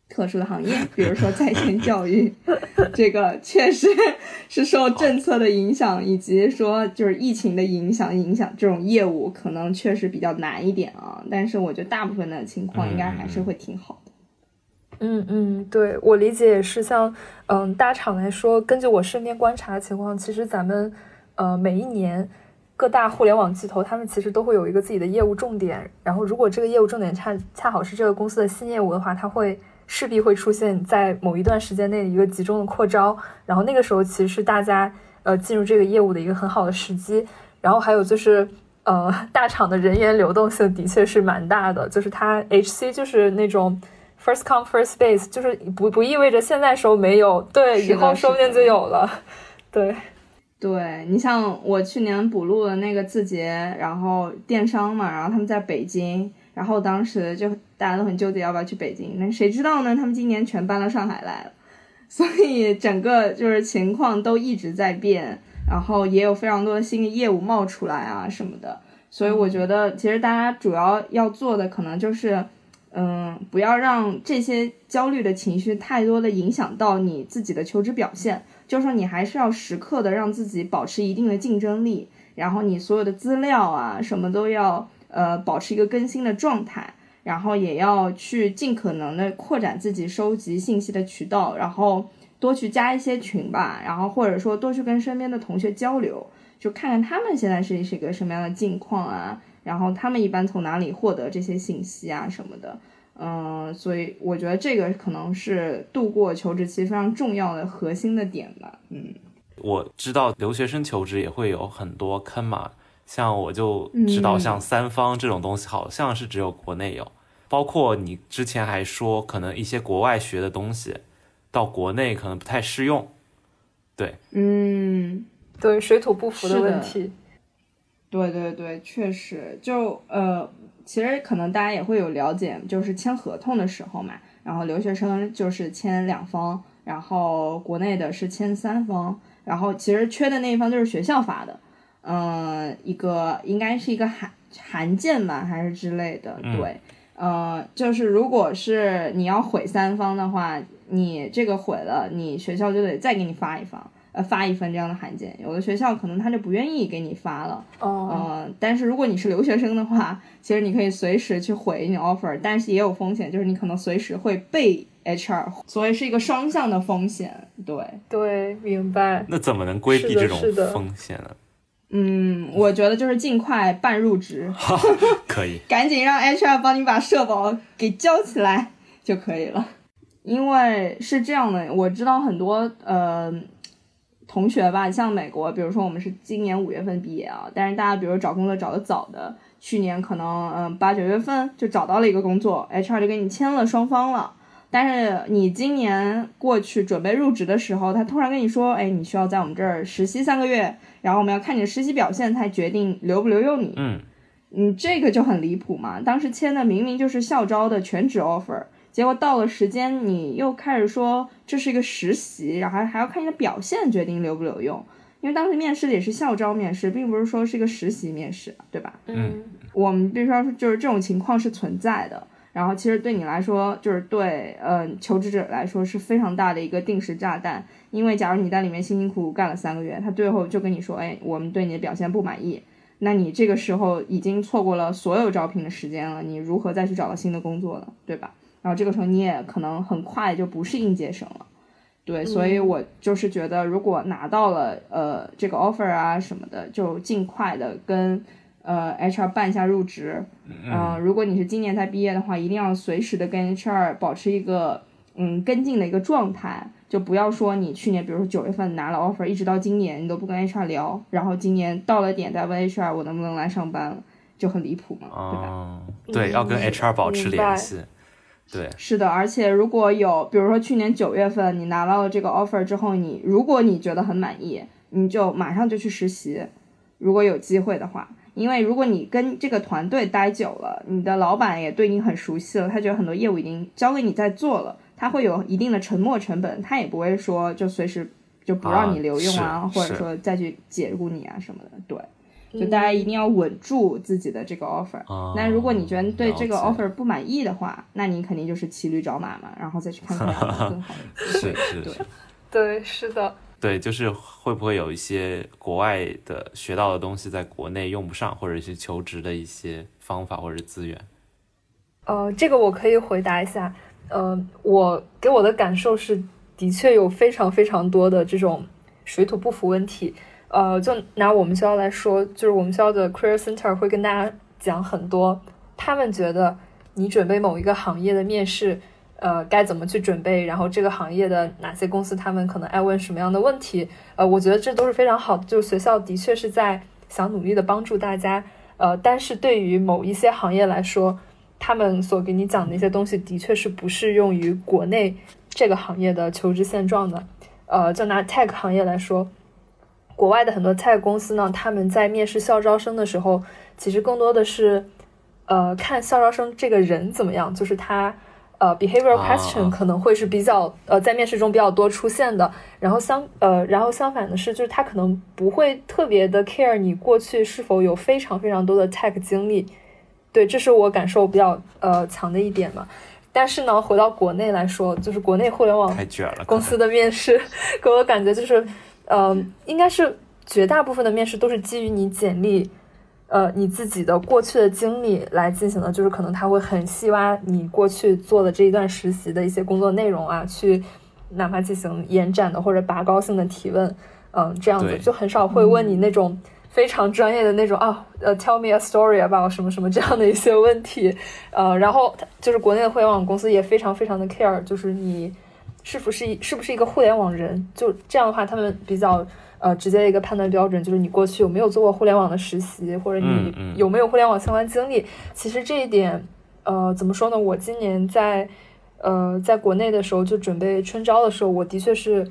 特殊的行业，比如说在线教育，这个确实是受政策的影响，以及说就是疫情的影响，影响这种业务可能确实比较难一点啊。但是我觉得大部分的情况应该还是会挺好的。嗯嗯，对我理解也是，像嗯大厂来说，根据我身边观察的情况，其实咱们呃每一年各大互联网巨头，他们其实都会有一个自己的业务重点，然后如果这个业务重点恰恰好是这个公司的新业务的话，它会。势必会出现在某一段时间内的一个集中的扩招，然后那个时候其实是大家呃进入这个业务的一个很好的时机。然后还有就是呃大厂的人员流动性的确是蛮大的，就是它 HC 就是那种 first come first base，就是不不意味着现在时候没有，对，以后说不定就有了。对，对你像我去年补录的那个字节，然后电商嘛，然后他们在北京。然后当时就大家都很纠结要不要去北京，那谁知道呢？他们今年全搬到上海来了，所以整个就是情况都一直在变，然后也有非常多的新的业务冒出来啊什么的。所以我觉得其实大家主要要做的可能就是，嗯，不要让这些焦虑的情绪太多的影响到你自己的求职表现。就是说你还是要时刻的让自己保持一定的竞争力，然后你所有的资料啊什么都要。呃，保持一个更新的状态，然后也要去尽可能的扩展自己收集信息的渠道，然后多去加一些群吧，然后或者说多去跟身边的同学交流，就看看他们现在是是一个什么样的境况啊，然后他们一般从哪里获得这些信息啊什么的。嗯，所以我觉得这个可能是度过求职期非常重要的核心的点吧。嗯，我知道留学生求职也会有很多坑嘛，像我就知道像三方这种东西好像是只有国内有，包括你之前还说可能一些国外学的东西到国内可能不太适用。对，嗯，对，水土不服的问题。对对对，确实，就呃。其实可能大家也会有了解，就是签合同的时候嘛，然后留学生就是签两方，然后国内的是签三方，然后其实缺的那一方就是学校发的，嗯，一个应该是一个函函件吧，还是之类的，对，呃，就是如果是你要毁三方的话，你这个毁了，你学校就得再给你发一方。呃，发一份这样的函件，有的学校可能他就不愿意给你发了。哦。嗯，但是如果你是留学生的话，其实你可以随时去回你 offer，但是也有风险，就是你可能随时会被 HR，所以是一个双向的风险。对。对，明白。那怎么能规避这种风险呢？嗯，我觉得就是尽快办入职。可以。赶紧让 HR 帮你把社保给交起来就可以了。因为是这样的，我知道很多呃。同学吧，像美国，比如说我们是今年五月份毕业啊，但是大家比如找工作找的早的，去年可能嗯八九月份就找到了一个工作，HR 就给你签了双方了。但是你今年过去准备入职的时候，他突然跟你说，哎，你需要在我们这儿实习三个月，然后我们要看你的实习表现才决定留不留用你。嗯，你这个就很离谱嘛，当时签的明明就是校招的全职 offer。结果到了时间，你又开始说这是一个实习，然后还还要看你的表现决定留不留用。因为当时面试的也是校招面试，并不是说是一个实习面试，对吧？嗯，我们必须要说，就是这种情况是存在的。然后其实对你来说，就是对呃求职者来说是非常大的一个定时炸弹。因为假如你在里面辛辛苦苦干了三个月，他最后就跟你说，哎，我们对你的表现不满意，那你这个时候已经错过了所有招聘的时间了，你如何再去找到新的工作呢？对吧？然后这个时候你也可能很快就不是应届生了，对，所以我就是觉得，如果拿到了呃这个 offer 啊什么的，就尽快的跟呃 HR 办一下入职。嗯，如果你是今年才毕业的话，一定要随时的跟 HR 保持一个嗯跟进的一个状态，就不要说你去年比如说九月份拿了 offer，一直到今年你都不跟 HR 聊，然后今年到了点再问 HR 我能不能来上班，就很离谱嘛，对吧？对，要跟 HR 保持联系。对，是的，而且如果有，比如说去年九月份你拿到了这个 offer 之后，你如果你觉得很满意，你就马上就去实习，如果有机会的话，因为如果你跟这个团队待久了，你的老板也对你很熟悉了，他觉得很多业务已经交给你在做了，他会有一定的沉没成本，他也不会说就随时就不让你留用啊，或者说再去解雇你啊什么的，对。就大家一定要稳住自己的这个 offer。那如果你觉得对这个 offer 不满意的话，那你肯定就是骑驴找马嘛，然后再去看看更好的。是是对对是的。对，就是会不会有一些国外的学到的东西在国内用不上，或者一些求职的一些方法或者资源？呃，这个我可以回答一下。呃，我给我的感受是，的确有非常非常多的这种水土不服问题。呃，就拿我们学校来说，就是我们学校的 Career Center 会跟大家讲很多，他们觉得你准备某一个行业的面试，呃，该怎么去准备，然后这个行业的哪些公司他们可能爱问什么样的问题，呃，我觉得这都是非常好的，就是学校的确是在想努力的帮助大家，呃，但是对于某一些行业来说，他们所给你讲的一些东西，的确是不适用于国内这个行业的求职现状的，呃，就拿 Tech 行业来说。国外的很多 tech 公司呢，他们在面试校招生的时候，其实更多的是，呃，看校招生这个人怎么样，就是他，呃，behavioral question 可能会是比较，呃，在面试中比较多出现的。然后相，呃，然后相反的是，就是他可能不会特别的 care 你过去是否有非常非常多的 tech 经历。对，这是我感受比较，呃，强的一点嘛。但是呢，回到国内来说，就是国内互联网公司的面试，给我的感觉就是。呃，应该是绝大部分的面试都是基于你简历，呃，你自己的过去的经历来进行的，就是可能他会很细挖你过去做的这一段实习的一些工作内容啊，去哪怕进行延展的或者拔高性的提问，嗯，这样子。就很少会问你那种非常专业的那种啊，呃，tell me a story about 什么什么这样的一些问题，呃，然后就是国内的互联网公司也非常非常的 care，就是你是不是是不是一个互联网人，就这样的话，他们比较呃直接的一个判断标准就是你过去有没有做过互联网的实习，或者你有没有互联网相关经历。其实这一点，呃，怎么说呢？我今年在呃在国内的时候就准备春招的时候，我的确是。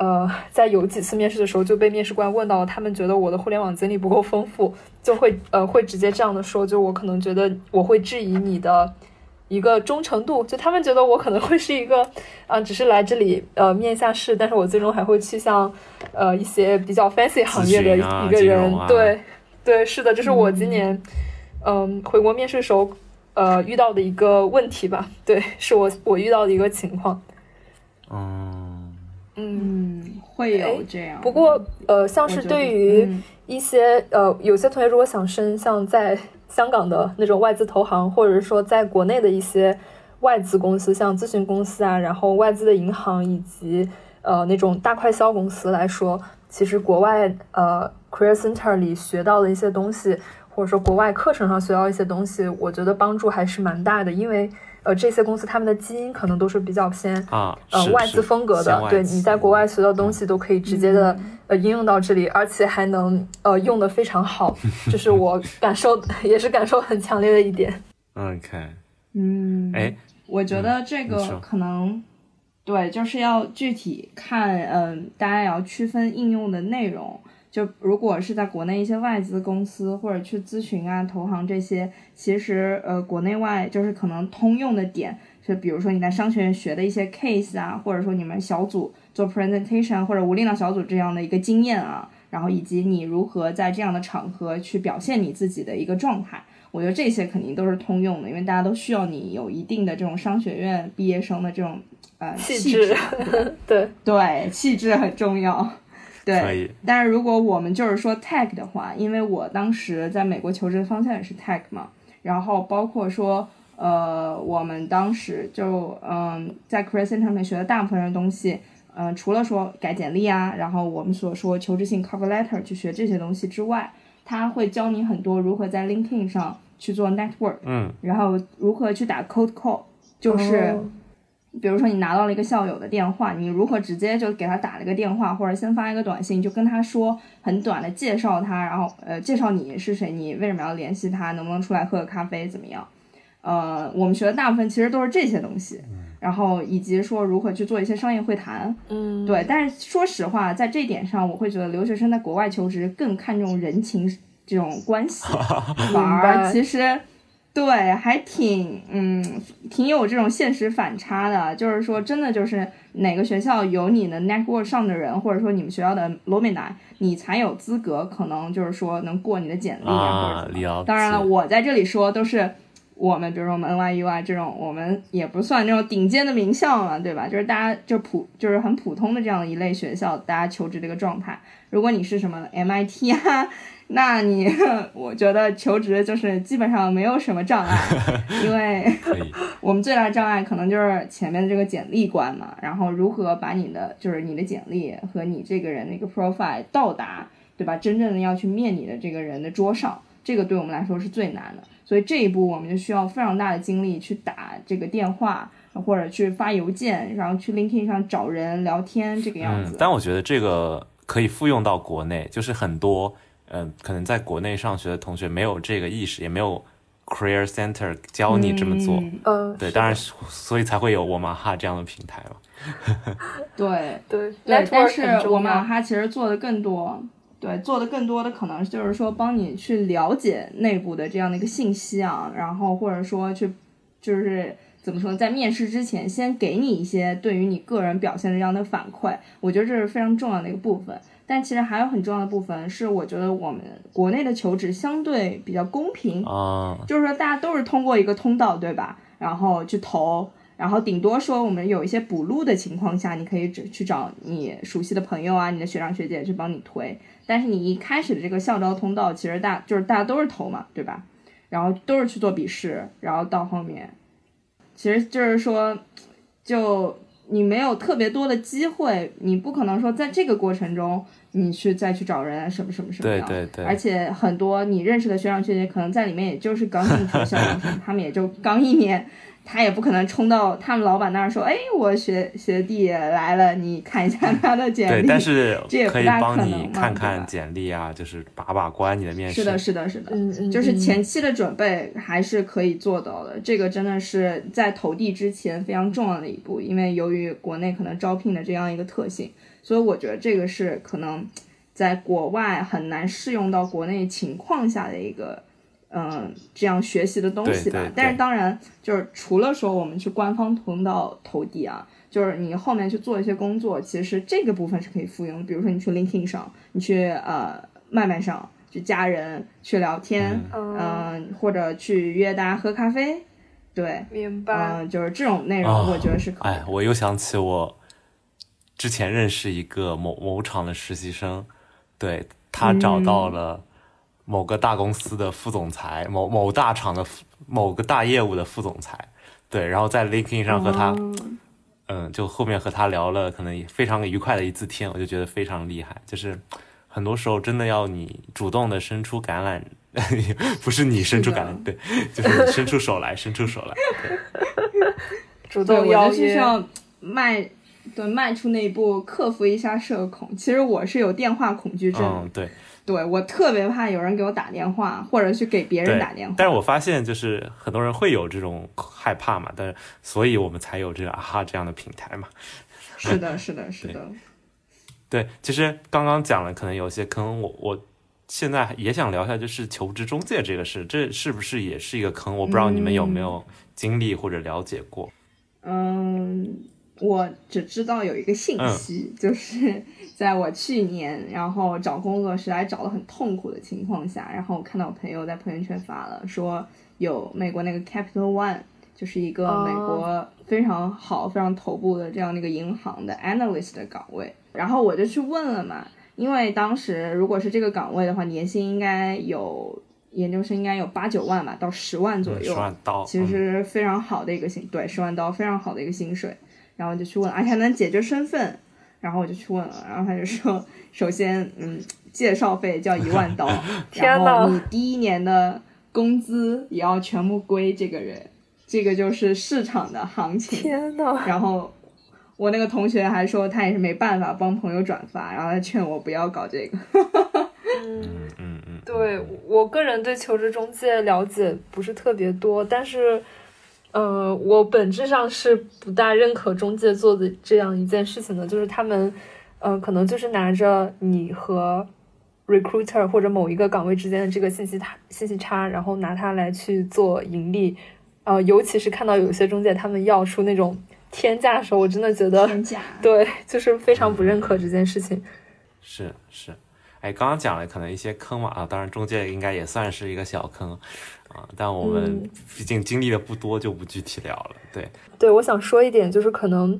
呃，在有几次面试的时候就被面试官问到，他们觉得我的互联网经历不够丰富，就会呃会直接这样的说，就我可能觉得我会质疑你的一个忠诚度，就他们觉得我可能会是一个啊，只是来这里呃面一下试，但是我最终还会去向呃一些比较 fancy 行业的一个人，对对是的，这是我今年嗯回国面试时候呃遇到的一个问题吧，对，是我我遇到的一个情况，嗯。嗯，会有这样。不过，呃，像是对于一些呃，有些同学如果想升像在香港的那种外资投行，或者是说在国内的一些外资公司，像咨询公司啊，然后外资的银行以及呃那种大快销公司来说，其实国外呃 Career Center 里学到的一些东西，或者说国外课程上学到一些东西，我觉得帮助还是蛮大的，因为。呃，这些公司他们的基因可能都是比较偏啊，呃，外资风格的。对，你在国外学到东西都可以直接的呃应用到这里，而且还能呃用的非常好，这是我感受 也是感受很强烈的一点。OK，嗯，哎，我觉得这个可能对，就是要具体看，嗯，大家也要区分应用的内容。就如果是在国内一些外资公司或者去咨询啊、投行这些，其实呃国内外就是可能通用的点，就比如说你在商学院学的一些 case 啊，或者说你们小组做 presentation 或者无领导小组这样的一个经验啊，然后以及你如何在这样的场合去表现你自己的一个状态，我觉得这些肯定都是通用的，因为大家都需要你有一定的这种商学院毕业生的这种呃气质，对对，气质很重要。对，但是如果我们就是说 tech 的话，因为我当时在美国求职的方向也是 tech 嘛，然后包括说，呃，我们当时就嗯在 Career Center 上面学的大部分的东西，嗯，除了说改简历啊，然后我们所说求职信 cover letter 去学这些东西之外，他会教你很多如何在 LinkedIn 上去做 network，嗯，然后如何去打 cold call，就是。比如说你拿到了一个校友的电话，你如何直接就给他打了个电话，或者先发一个短信，就跟他说很短的介绍他，然后呃介绍你是谁，你为什么要联系他，能不能出来喝个咖啡，怎么样？呃，我们学的大部分其实都是这些东西，然后以及说如何去做一些商业会谈，嗯，对。但是说实话，在这点上，我会觉得留学生在国外求职更看重人情这种关系，反而其实。对，还挺，嗯，挺有这种现实反差的。就是说，真的就是哪个学校有你的 network 上的人，或者说你们学校的 alumni，你才有资格，可能就是说能过你的简历啊，当然了，我在这里说都是我们，比如说我们 NYU 啊这种，我们也不算那种顶尖的名校嘛，对吧？就是大家就普，就是很普通的这样一类学校，大家求职的一个状态。如果你是什么 MIT 啊。那你，我觉得求职就是基本上没有什么障碍，因为 我们最大的障碍可能就是前面的这个简历关嘛，然后如何把你的就是你的简历和你这个人的一个 profile 到达，对吧？真正的要去面你的这个人的桌上，这个对我们来说是最难的，所以这一步我们就需要非常大的精力去打这个电话，或者去发邮件，然后去 LinkedIn 上找人聊天这个样子。但我觉得这个可以复用到国内，就是很多。嗯，可能在国内上学的同学没有这个意识，也没有 career center 教你这么做。嗯，对，当然，所以才会有我马哈这样的平台了。对对对，但是我马哈其实做的更多，对，做的更多的可能就是说帮你去了解内部的这样的一个信息啊，然后或者说去就是怎么说，在面试之前先给你一些对于你个人表现的这样的反馈，我觉得这是非常重要的一个部分。但其实还有很重要的部分是，我觉得我们国内的求职相对比较公平啊，就是说大家都是通过一个通道，对吧？然后去投，然后顶多说我们有一些补录的情况下，你可以只去找你熟悉的朋友啊，你的学长学姐去帮你推。但是你一开始的这个校招通道，其实大就是大家都是投嘛，对吧？然后都是去做笔试，然后到后面，其实就是说就。你没有特别多的机会，你不可能说在这个过程中，你去再去找人什么什么什么的。对对对，而且很多你认识的学长学姐，可能在里面也就是刚进学校，他们也就刚一年。他也不可能冲到他们老板那儿说：“哎，我学学弟来了，你看一下他的简历。”对，但是这也可以帮你看看简历啊，就是把把关你的面试。是的，是的，是的，嗯嗯，就是前期的准备还是可以做到的。这个真的是在投递之前非常重要的一步，因为由于国内可能招聘的这样一个特性，所以我觉得这个是可能在国外很难适用到国内情况下的一个。嗯，这样学习的东西吧。但是当然，就是除了说我们去官方通道投递啊，就是你后面去做一些工作，其实这个部分是可以复用的。比如说你去 LinkedIn 上，你去呃麦麦上去加人去聊天，嗯，或者去约大家喝咖啡，对，明白。嗯，就是这种内容，我觉得是可以。哎，我又想起我之前认识一个某某厂的实习生，对他找到了。某个大公司的副总裁，某某大厂的某个大业务的副总裁，对，然后在 LinkedIn 上和他，嗯，就后面和他聊了，可能非常愉快的一次天，我就觉得非常厉害。就是很多时候真的要你主动的伸出橄榄，不是你伸出橄榄，对，就是伸出手来，伸出手来，主动邀约，迈，对，迈出那一步，克服一下社恐。其实我是有电话恐惧症，嗯，对。对我特别怕有人给我打电话，或者去给别人打电话。但是我发现就是很多人会有这种害怕嘛，但是所以我们才有这个啊哈这样的平台嘛。是的，是的，是的。对，其实刚刚讲了，可能有些坑，我我现在也想聊一下，就是求职中介这个事，这是不是也是一个坑？我不知道你们有没有经历或者了解过。嗯，我只知道有一个信息，就是。在我去年，然后找工作实在找的很痛苦的情况下，然后我看到朋友在朋友圈发了，说有美国那个 Capital One，就是一个美国非常好、非常头部的这样的一个银行的 analyst 的岗位，然后我就去问了嘛，因为当时如果是这个岗位的话，年薪应该有研究生应该有八九万吧，到十万左右，十万刀，其实非常好的一个薪，对，十万刀非常好的一个薪水，然后就去问，而且还能解决身份。然后我就去问了，然后他就说，首先，嗯，介绍费叫一万刀，然后你第一年的工资也要全部归这个人，这个就是市场的行情。天呐，然后我那个同学还说他也是没办法帮朋友转发，然后他劝我不要搞这个。嗯嗯嗯，对我个人对求职中介了解不是特别多，但是。呃，我本质上是不大认可中介做的这样一件事情的，就是他们，呃，可能就是拿着你和 recruiter 或者某一个岗位之间的这个信息差信息差，然后拿它来去做盈利。呃，尤其是看到有些中介他们要出那种天价的时候，我真的觉得天价，对，就是非常不认可这件事情。是是，哎，刚刚讲了可能一些坑嘛，啊，当然中介应该也算是一个小坑。啊，但我们毕竟经历的不多，就不具体聊了。对，对，我想说一点，就是可能，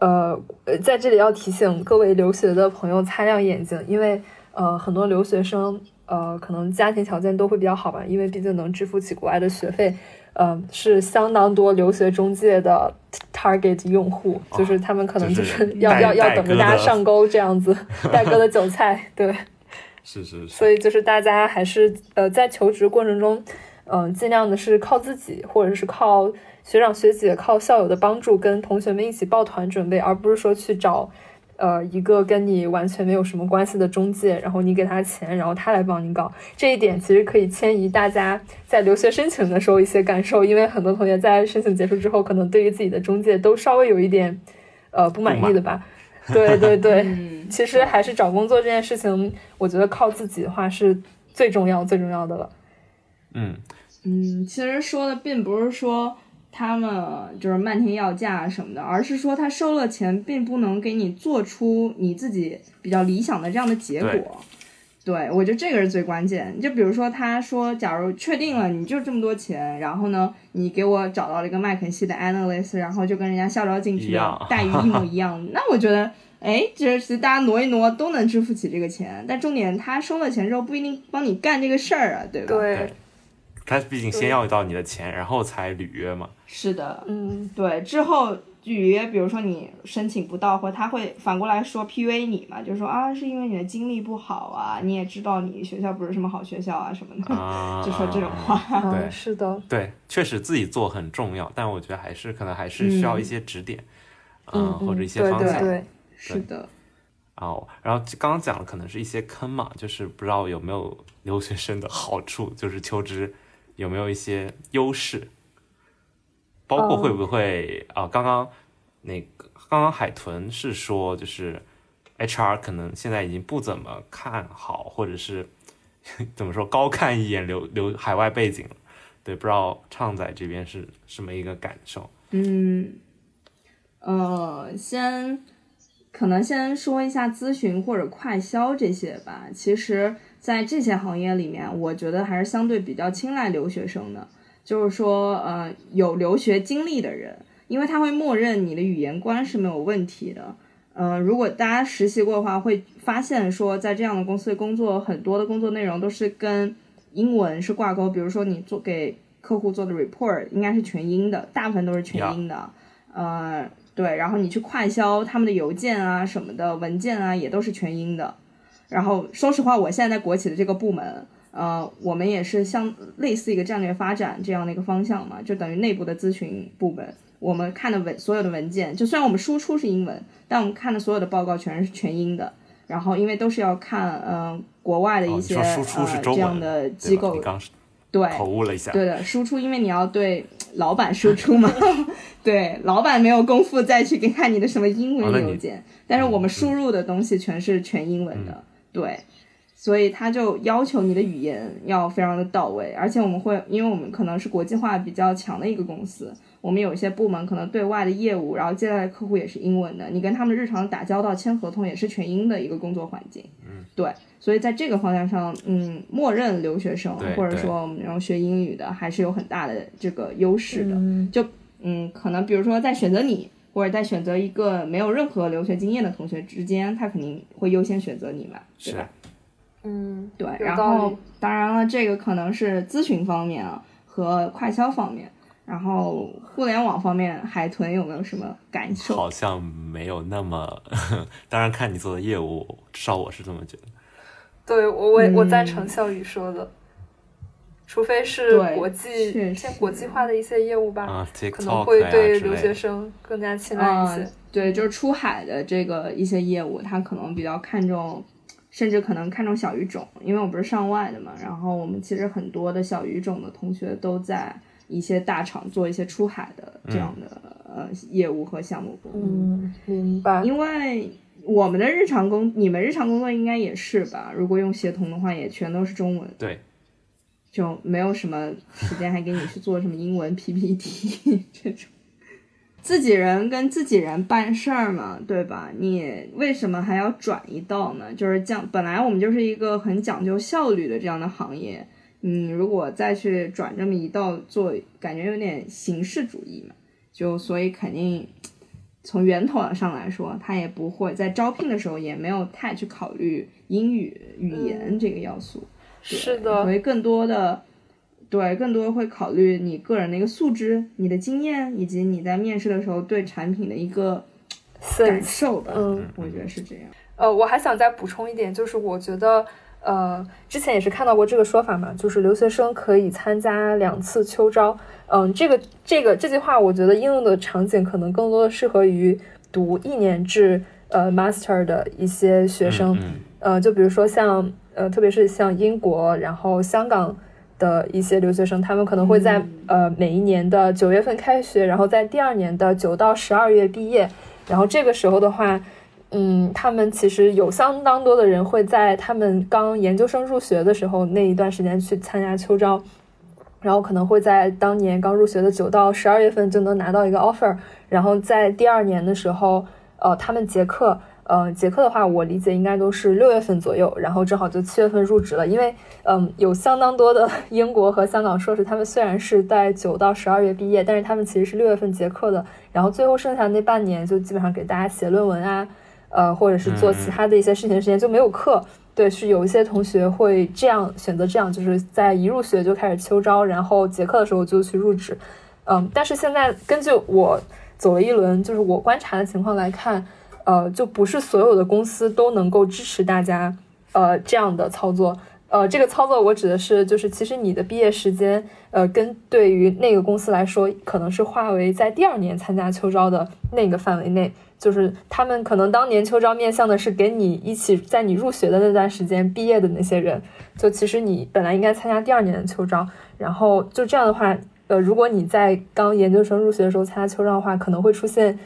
呃，在这里要提醒各位留学的朋友擦亮眼睛，因为呃，很多留学生呃，可能家庭条件都会比较好吧，因为毕竟能支付起国外的学费，呃，是相当多留学中介的 target 用户，就是他们可能就是要要要等着大家上钩这样子，带割的韭菜，对，是是是，所以就是大家还是呃，在求职过程中。嗯，尽量的是靠自己，或者是靠学长学姐、靠校友的帮助，跟同学们一起抱团准备，而不是说去找，呃，一个跟你完全没有什么关系的中介，然后你给他钱，然后他来帮你搞。这一点其实可以迁移大家在留学申请的时候一些感受，因为很多同学在申请结束之后，可能对于自己的中介都稍微有一点，呃，不满意的吧。对对对，其实还是找工作这件事情，我觉得靠自己的话是最重要、最重要的了。嗯。嗯，其实说的并不是说他们就是漫天要价什么的，而是说他收了钱，并不能给你做出你自己比较理想的这样的结果。对，我觉得这个是最关键。就比如说，他说，假如确定了你就这么多钱，然后呢，你给我找到了一个麦肯锡的 analyst，然后就跟人家校招进去的待遇一模一样，那我觉得，哎，就是大家挪一挪都能支付起这个钱。但重点，他收了钱之后不一定帮你干这个事儿啊，对吧？对。他毕竟先要到你的钱，然后才履约嘛。是的，嗯，对。之后履约，比如说你申请不到，或他会反过来说 PUA 你嘛，就说啊是因为你的经历不好啊，你也知道你学校不是什么好学校啊什么的，啊就说这种话。对嗯，是的，对，确实自己做很重要，但我觉得还是可能还是需要一些指点，嗯，或者一些对方向。对对，是的，哦，然后刚刚讲的可能是一些坑嘛，就是不知道有没有留学生的好处，就是求职有没有一些优势，包括会不会啊、刚刚那个刚刚海豚是说，就是 HR 可能现在已经不怎么看好，或者是 怎么说高看一眼留留海外背景了。对，不知道畅仔这边是什么一个感受？嗯，呃，先可能先说一下咨询或者快销这些吧。其实，在这些行业里面，我觉得还是相对比较青睐留学生的，就是说，呃，有留学经历的人，因为他会默认你的语言观是没有问题的。呃，如果大家实习过的话，会发现说，在这样的公司工作，很多的工作内容都是跟英文是挂钩。比如说，你做给客户做的 report 应该是全英的，大部分都是全英的。呃，对，然后你去快销他们的邮件啊什么的文件啊，也都是全英的。然后说实话，我现在在国企的这个部门，呃，我们也是像类似一个战略发展这样的一个方向嘛，就等于内部的咨询部门。我们看的文所有的文件，就虽然我们输出是英文，但我们看的所有的报告全是全英的。然后因为都是要看呃国外的一些、哦输出是呃中文这样的机构对口误了一下。对的，输出，因为你要对老板输出嘛，对，老板没有功夫再去给看你的什么英文邮件，但是我们嗯输入的东西全是全英文的，对，所以他就要求你的语言要非常的到位，而且我们会，因为我们可能是国际化比较强的一个公司，我们有一些部门可能对外的业务，然后接待的客户也是英文的，你跟他们日常打交道、签合同也是全英的一个工作环境，嗯，对。所以在这个方向上，嗯，默认留学生或者说我们这种学英语的，还是有很大的这个优势的。嗯就嗯，可能比如说在选择你，或者在选择一个没有任何留学经验的同学之间，他肯定会优先选择你嘛，对是吧？嗯，对，然后当然了，这个可能是咨询方面啊和快销方面，然后互联网方面，海豚有没有什么感受？好像没有那么，当然看你做的业务，至少我是这么觉得。对我我我赞嗯成笑宇说的，除非是国际确偏国际化的一些业务吧，啊可能会对。留学生更加青睐一些。嗯，对，就是出海的这个一些业务，他可能比较看重，甚至可能看重小语种，因为我不是上外的嘛，然后我们其实很多的小语种的同学都在一些大厂做一些出海的这样的、呃业务和项目，嗯，明白。因为我们的日常工，你们日常工作应该也是吧？如果用协同的话，也全都是中文，对，就没有什么时间还给你去做什么英文 PPT 这种。自己人跟自己人办事儿嘛，对吧？你为什么还要转一道呢？就是讲，本来我们就是一个很讲究效率的这样的行业，你如果再去转这么一道做，感觉有点形式主义嘛。就所以肯定从源头上来说，他也不会在招聘的时候也没有太去考虑英语语言这个要素。对是的所以更多的对更多会考虑你个人的一个素质、你的经验，以及你在面试的时候对产品的一个感受吧。嗯，我觉得是这样。呃，我还想再补充一点，就是我觉得，呃，之前也是看到过这个说法嘛，就是留学生可以参加两次秋招。嗯，这个这个这句话，我觉得应用的场景可能更多的适合于读一年制呃 master 的一些学生。嗯呃，就比如说像呃，特别是像英国，然后香港的一些留学生，他们可能会在、呃每一年的九月份开学，然后在第二年的九到十二月毕业。然后这个时候的话，嗯，他们其实有相当多的人会在他们刚研究生入学的时候那一段时间去参加秋招，然后可能会在当年刚入学的九到十二月份就能拿到一个 offer，然后在第二年的时候，呃，他们结课。呃，结课的话，我理解应该都是六月份左右，然后正好就七月份入职了。因为，嗯，有相当多的 英国和香港硕士，他们虽然是在九到十二月毕业，但是他们其实是六月份结课的，然后最后剩下那半年就基本上给大家写论文啊，呃，或者是做其他的一些事情的时间就没有课。对，是有一些同学会这样选择，这样就是在一入学就开始秋招，然后结课的时候就去入职。嗯，但是现在根据我走了一轮，就是我观察的情况来看，呃，就不是所有的公司都能够支持大家呃这样的操作。呃，这个操作我指的是，就是其实你的毕业时间，呃，跟对于那个公司来说，可能是划为在第二年参加秋招的那个范围内，就是他们可能当年秋招面向的是给你一起在你入学的那段时间毕业的那些人，就其实你本来应该参加第二年的秋招，然后就这样的话，呃，如果你在刚研究生入学的时候参加秋招的话，可能会出现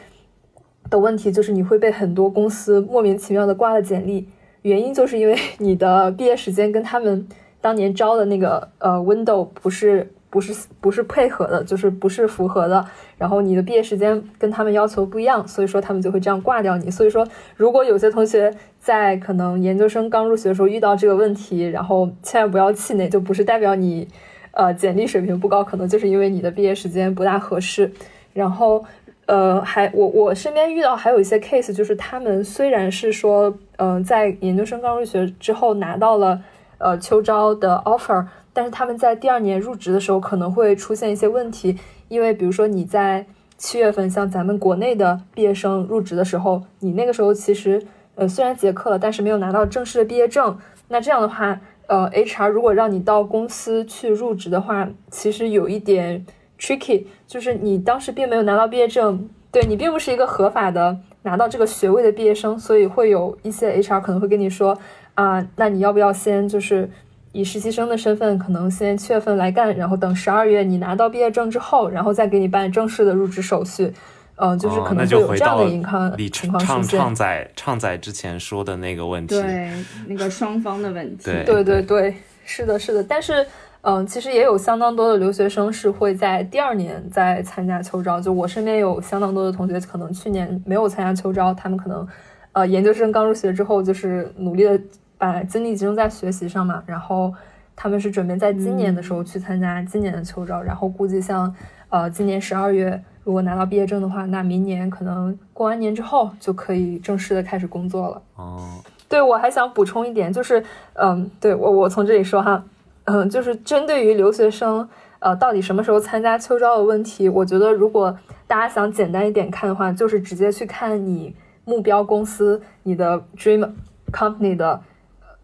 的问题就是你会被很多公司莫名其妙的挂了简历。原因就是因为 你的毕业时间跟他们当年招的那个呃 window 不是不是不是配合的，就是不是符合的。然后你的毕业时间跟他们要求不一样，所以说他们就会这样挂掉你。所以说，如果有些同学在可能研究生刚入学的时候遇到这个问题，然后千万不要气馁，就不是代表你呃简历水平不高，可能就是因为你的毕业时间不大合适。然后。呃，还我我身边遇到还有一些 case，就是他们虽然是说，嗯，在研究生刚入学之后拿到了呃秋招的 offer，但是他们在第二年入职的时候可能会出现一些问题，因为比如说你在七月份，像咱们国内的毕业生入职的时候，你那个时候其实呃虽然结课了，但是没有拿到正式的毕业证，那这样的话，呃，HR 如果让你到公司去入职的话，其实有一点。Tricky 就是你当时并没有拿到毕业证，对你并不是一个合法的拿到这个学位的毕业生，所以会有一些 HR 可能会跟你说啊，那你要不要先就是以实习生的身份，可能先七月份来干，然后等十二月你拿到毕业证之后，然后再给你办正式的入职手续。嗯，就是可能会有这样的情况情况出现。畅仔畅仔之前说的那个问题，对那个双方的问题，对对对对，是的，是的，但是。嗯，其实也有相当多的留学生是会在第二年再参加秋招。就我身边有相当多的同学，可能去年没有参加秋招，他们可能，呃，研究生刚入学之后，就是努力的把精力集中在学习上嘛。然后他们是准备在今年的时候去参加今年的秋招。然后估计像，呃，今年十二月如果拿到毕业证的话，那明年可能过完年之后就可以正式的开始工作了。哦，对我还想补充一点，就是，嗯，对我我从这里说哈。嗯，就是针对于留学生，呃，到底什么时候参加秋招的问题，我觉得如果大家想简单一点看的话，就是直接去看你目标公司、你的 dream company 的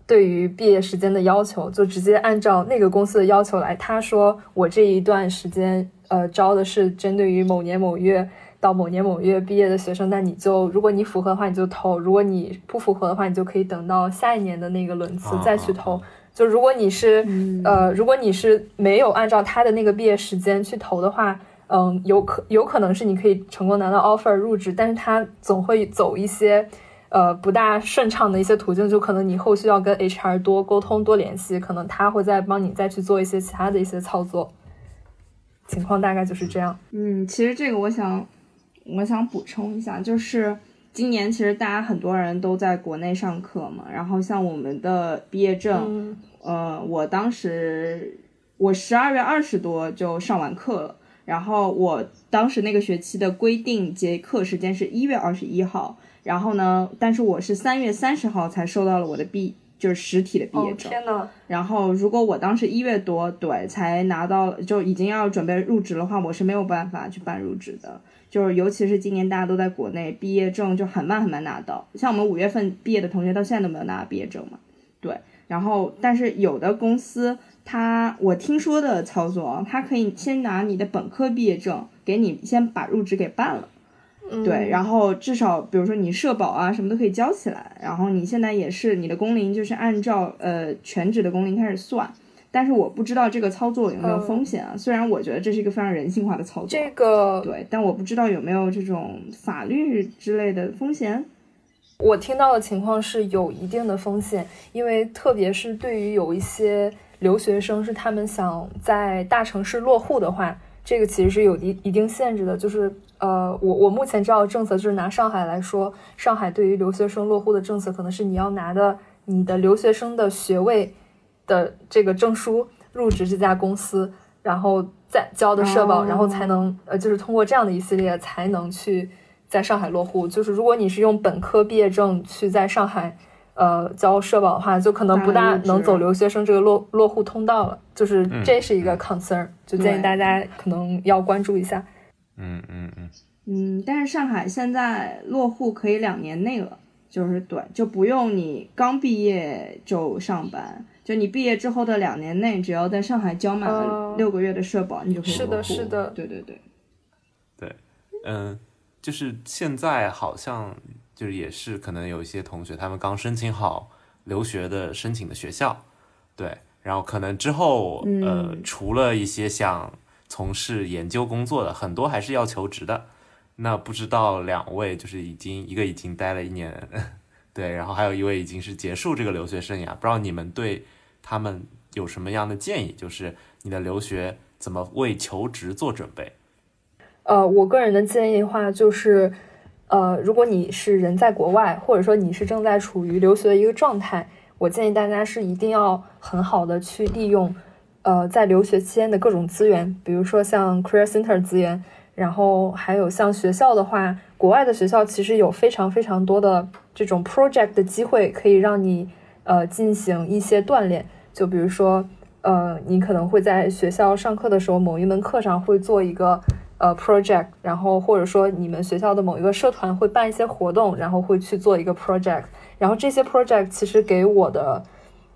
对于毕业时间的要求，就直接按照那个公司的要求来。他说我这一段时间，呃，招的是针对于某年某月到某年某月毕业的学生，那你就如果你符合的话，你就投；如果你不符合的话，你就可以等到下一年的那个轮次再去投。就如果你是，呃，如果你是没有按照他的那个毕业时间去投的话，嗯，有可有可能是你可以成功拿到 offer 入职，但是他总会走一些，呃，不大顺畅的一些途径，就可能你后续要跟 HR 多沟通、多联系，可能他会再帮你再去做一些其他的一些操作，情况大概就是这样。嗯，其实这个我想，我想补充一下，就是。今年其实大家很多人都在国内上课嘛，然后像我们的毕业证，呃，我当时我十二月二十多就上完课了，然后我当时那个学期的规定结课时间是一月二十一号，然后呢，但是我是三月三十号才收到了我的毕，就是实体的毕业证。天呐，然后如果我当时一月多对才拿到，就已经要准备入职的话，我是没有办法去办入职的。就是，尤其是今年大家都在国内，毕业证就很慢很慢拿到。像我们五月份毕业的同学，到现在都没有拿到毕业证嘛。对，然后但是有的公司，它我听说的操作，它可以先拿你的本科毕业证，给你先把入职给办了。对，然后至少比如说你社保啊什么都可以交起来，然后你现在也是你的工龄就是按照呃全职的工龄开始算。但是我不知道这个操作有没有风险啊？虽然我觉得这是一个非常人性化的操作，这个对，但我不知道有没有这种法律之类的风险。我听到的情况是有一定的风险，因为特别是对于有一些留学生是他们想在大城市落户的话，这个其实是有一一定限制的。就是呃，我我目前知道的政策就是拿上海来说，上海对于留学生落户的政策可能是你要拿的你的留学生的学位。的这个证书入职这家公司，然后再交的社保，然后才能呃，就是通过这样的一系列才能去在上海落户。就是如果你是用本科毕业证去在上海呃交社保的话，就可能不大能走留学生这个落落户通道了。就是这是一个 concern，就建议大家可能要关注一下。嗯嗯嗯嗯，但是上海现在落户可以两年内了，就是对，就不用你刚毕业就上班，就你毕业之后的两年内，只要在上海交满了哦六个月的社保，你就可以是的落户是的对对对对。嗯，就是现在好像就是也是可能有一些同学他们刚申请好留学的申请的学校，对，然后可能之后呃嗯除了一些想从事研究工作的，很多还是要求职的。那不知道两位就是已经一个已经待了一年，对，然后还有一位已经是结束这个留学生涯，不知道你们对他们有什么样的建议？就是你的留学怎么为求职做准备？呃，我个人的建议的话就是，呃，如果你是人在国外，或者说你是正在处于留学的一个状态，我建议大家是一定要很好的去利用，呃，在留学期间的各种资源，比如说像 Career Center 资源，然后还有像学校的话，国外的学校其实有非常非常多的这种 project 的机会，可以让你呃进行一些锻炼，就比如说。呃，你可能会在学校上课的时候，某一门课上会做一个呃 project，然后或者说你们学校的某一个社团会办一些活动，然后会去做一个 project，然后这些 project 其实给我的，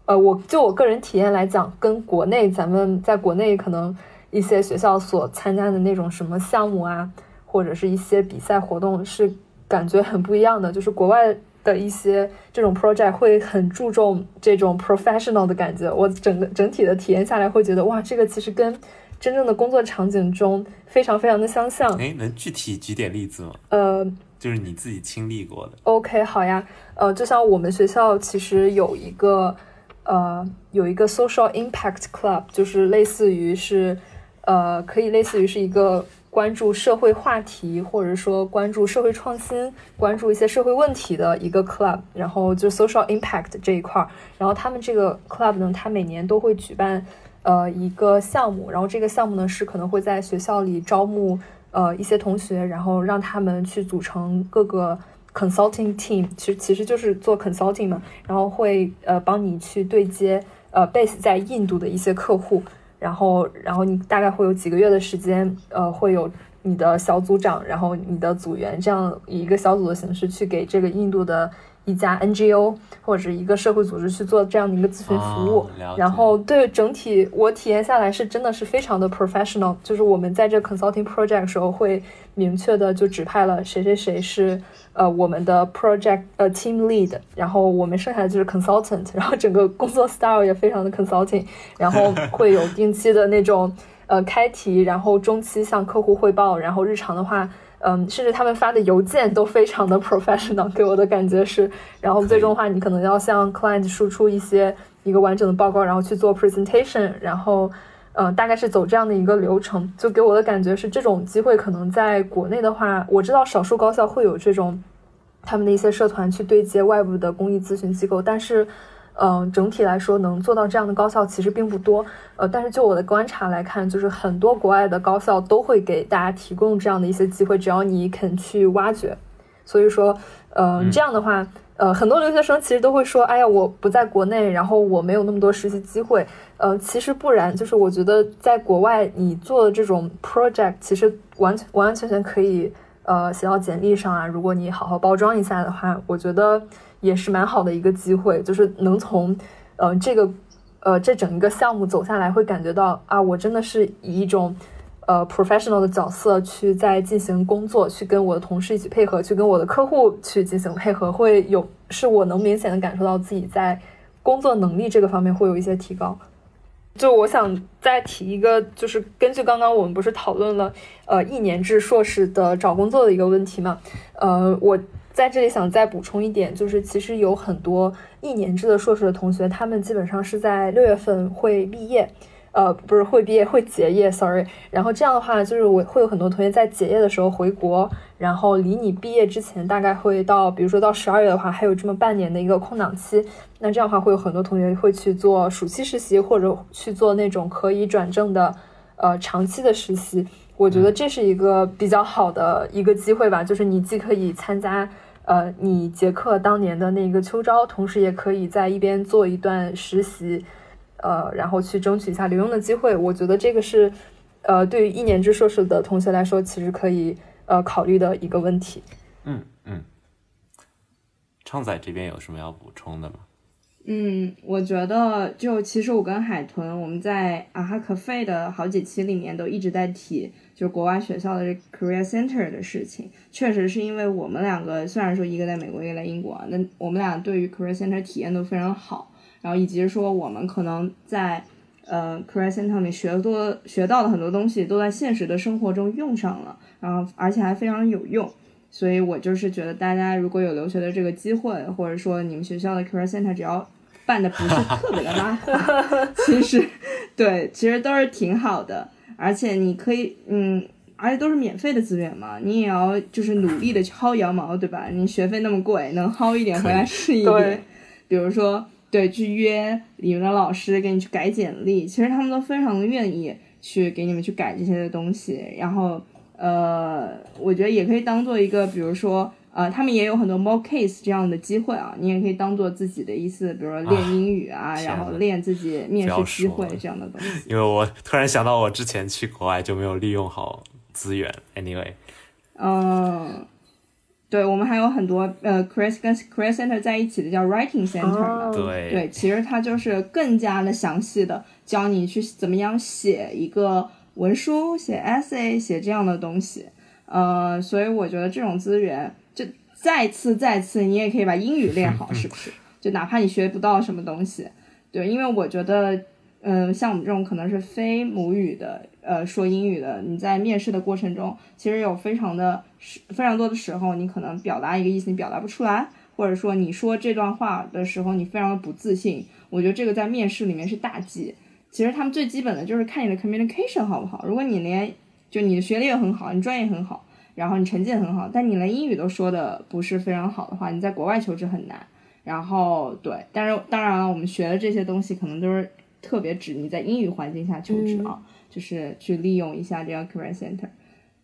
呃，我就我个人体验来讲，跟国内咱们在国内可能一些学校所参加的那种什么项目啊，或者是一些比赛活动是感觉很不一样的，就是国外。的一些这种 project 会很注重这种 professional 的感觉，我整个整体的体验下来会觉得哇，这个其实跟真正的工作场景中非常非常的相像。哎，能具体举点例子吗？呃就是你自己经历过的。，OK，好呀，呃，就像我们学校其实有一个呃有一个 social impact club，就是类似于是呃可以类似于是一个。关注社会话题，或者说关注社会创新、关注一些社会问题的一个 club，然后就 social impact 这一块儿，然后他们这个 club 呢，它每年都会举办呃一个项目，然后这个项目呢是可能会在学校里招募呃一些同学，然后让他们去组成各个 consulting team，其实其实就是做 consulting 嘛，然后会呃帮你去对接呃 base 在印度的一些客户。然后，然后你大概会有几个月的时间，呃，会有你的小组长，然后你的组员，这样以一个小组的形式去给这个印度的一家 NGO 或者一个社会组织去做这样的一个咨询服务。哦然后，对整体我体验下来是真的是非常的 professional，就是我们在这 consulting project 时候会明确的就指派了谁谁谁是呃我们的 project 呃 team lead，然后我们剩下的就是 consultant，然后整个工作 style 也非常的 consulting，然后 会有定期的那种呃开题，然后中期向客户汇报，然后日常的话。嗯，甚至他们发的邮件都非常的 professional，给我的感觉是，然后最终的话，你可能要向 client 输出一些一个完整的报告，然后去做 presentation，然后，呃，大概是走这样的一个流程，就给我的感觉是，这种机会可能在国内的话，我知道少数高校会有这种他们的一些社团去对接外部的公益咨询机构，但是。嗯、呃，整体来说能做到这样的高校其实并不多。呃，但是就我的观察来看，就是很多国外的高校都会给大家提供这样的一些机会，只要你肯去挖掘。所以说，呃，嗯这样的话，呃，很多留学生其实都会说，哎呀，我不在国内，然后我没有那么多实习机会。呃，其实不然，就是我觉得在国外你做的这种 project，其实完全完完全全可以呃写到简历上啊。如果你好好包装一下的话，我觉得。也是蛮好的一个机会，就是能从，呃，这个，呃，这整一个项目走下来，会感觉到啊，我真的是以一种，呃，professional 的角色去在进行工作，去跟我的同事一起配合，去跟我的客户去进行配合，会有是我能明显的感受到自己在工作能力这个方面会有一些提高。就我想再提一个，就是根据刚刚我们不是讨论了，呃，一年制硕士的找工作的一个问题嘛，呃，我。在这里想再补充一点，就是其实有很多一年制的硕士的同学，他们基本上是在六月份会毕业，呃，不是会毕业会结业，sorry。然后这样的话，就是我会有很多同学在结业的时候回国，然后离你毕业之前大概会到，比如说到十二月的话，还有这么半年的一个空档期。那这样的话，会有很多同学会去做暑期实习，或者去做那种可以转正的，呃，长期的实习。我觉得这是一个比较好的一个机会吧，就是你既可以参加。呃，你杰克当年的那个秋招，同时也可以在一边做一段实习，呃，然后去争取一下留用的机会。我觉得这个是，呃，对于一年制硕士的同学来说，其实可以，呃。考虑的一个问题。嗯嗯，畅仔这边有什么要补充的吗？嗯，我觉得就其实我跟海豚，我们在啊哈可费的好几期里面都一直在提，就是国外学校的这 career center 的事情。确实是因为我们两个虽然说一个在美国，一个在英国，那我们俩对于 career center 体验都非常好，然后以及说我们可能在呃 career center 里学多学到的很多东西都在现实的生活中用上了，然后而且还非常有用。所以我就是觉得，大家如果有留学的这个机会，或者说你们学校的 career center 只要办的不是 特别的拉垮，其实对，其实都是挺好的。而且你可以，嗯，而且都是免费的资源嘛，你也要就是努力的去薅羊毛，对吧？你学费那么贵，能薅一点回来是一点。比如说，对，去约你们的老师给你去改简历，其实他们都非常的愿意去给你们去改这些的东西，然后。呃，我觉得也可以当做一个，比如说，呃，他们也有很多 mock case 这样的机会啊，你也可以当做自己的一次，比如说练英语啊，然后练自己面试机会这样的东西。因为我突然想到，我之前去国外就没有利用好资源。Anyway，嗯，对，我们还有很多呃，Chris 跟 Chris Center 在一起的叫 Writing Center，对对，其实它就是更加的详细的教你去怎么样写一个。文书写 essay 写这样的东西，呃，所以我觉得这种资源就再次再次，你也可以把英语练好，是不是？就哪怕你学不到什么东西，对，因为我觉得，嗯，像我们这种可能是非母语的，呃，说英语的，你在面试的过程中，其实有非常的非常多的时候，你可能表达一个意思你表达不出来，或者说你说这段话的时候你非常的不自信，我觉得这个在面试里面是大忌。其实他们最基本的就是看你的 communication 好不好。如果你连就你的学历也很好，你专业很好，然后你成绩也很好，但你连英语都说的不是非常好的话，你在国外求职很难。然后对，但是当然了，我们学的这些东西可能都是特别指你在英语环境下求职啊，就是去利用一下这个 career center。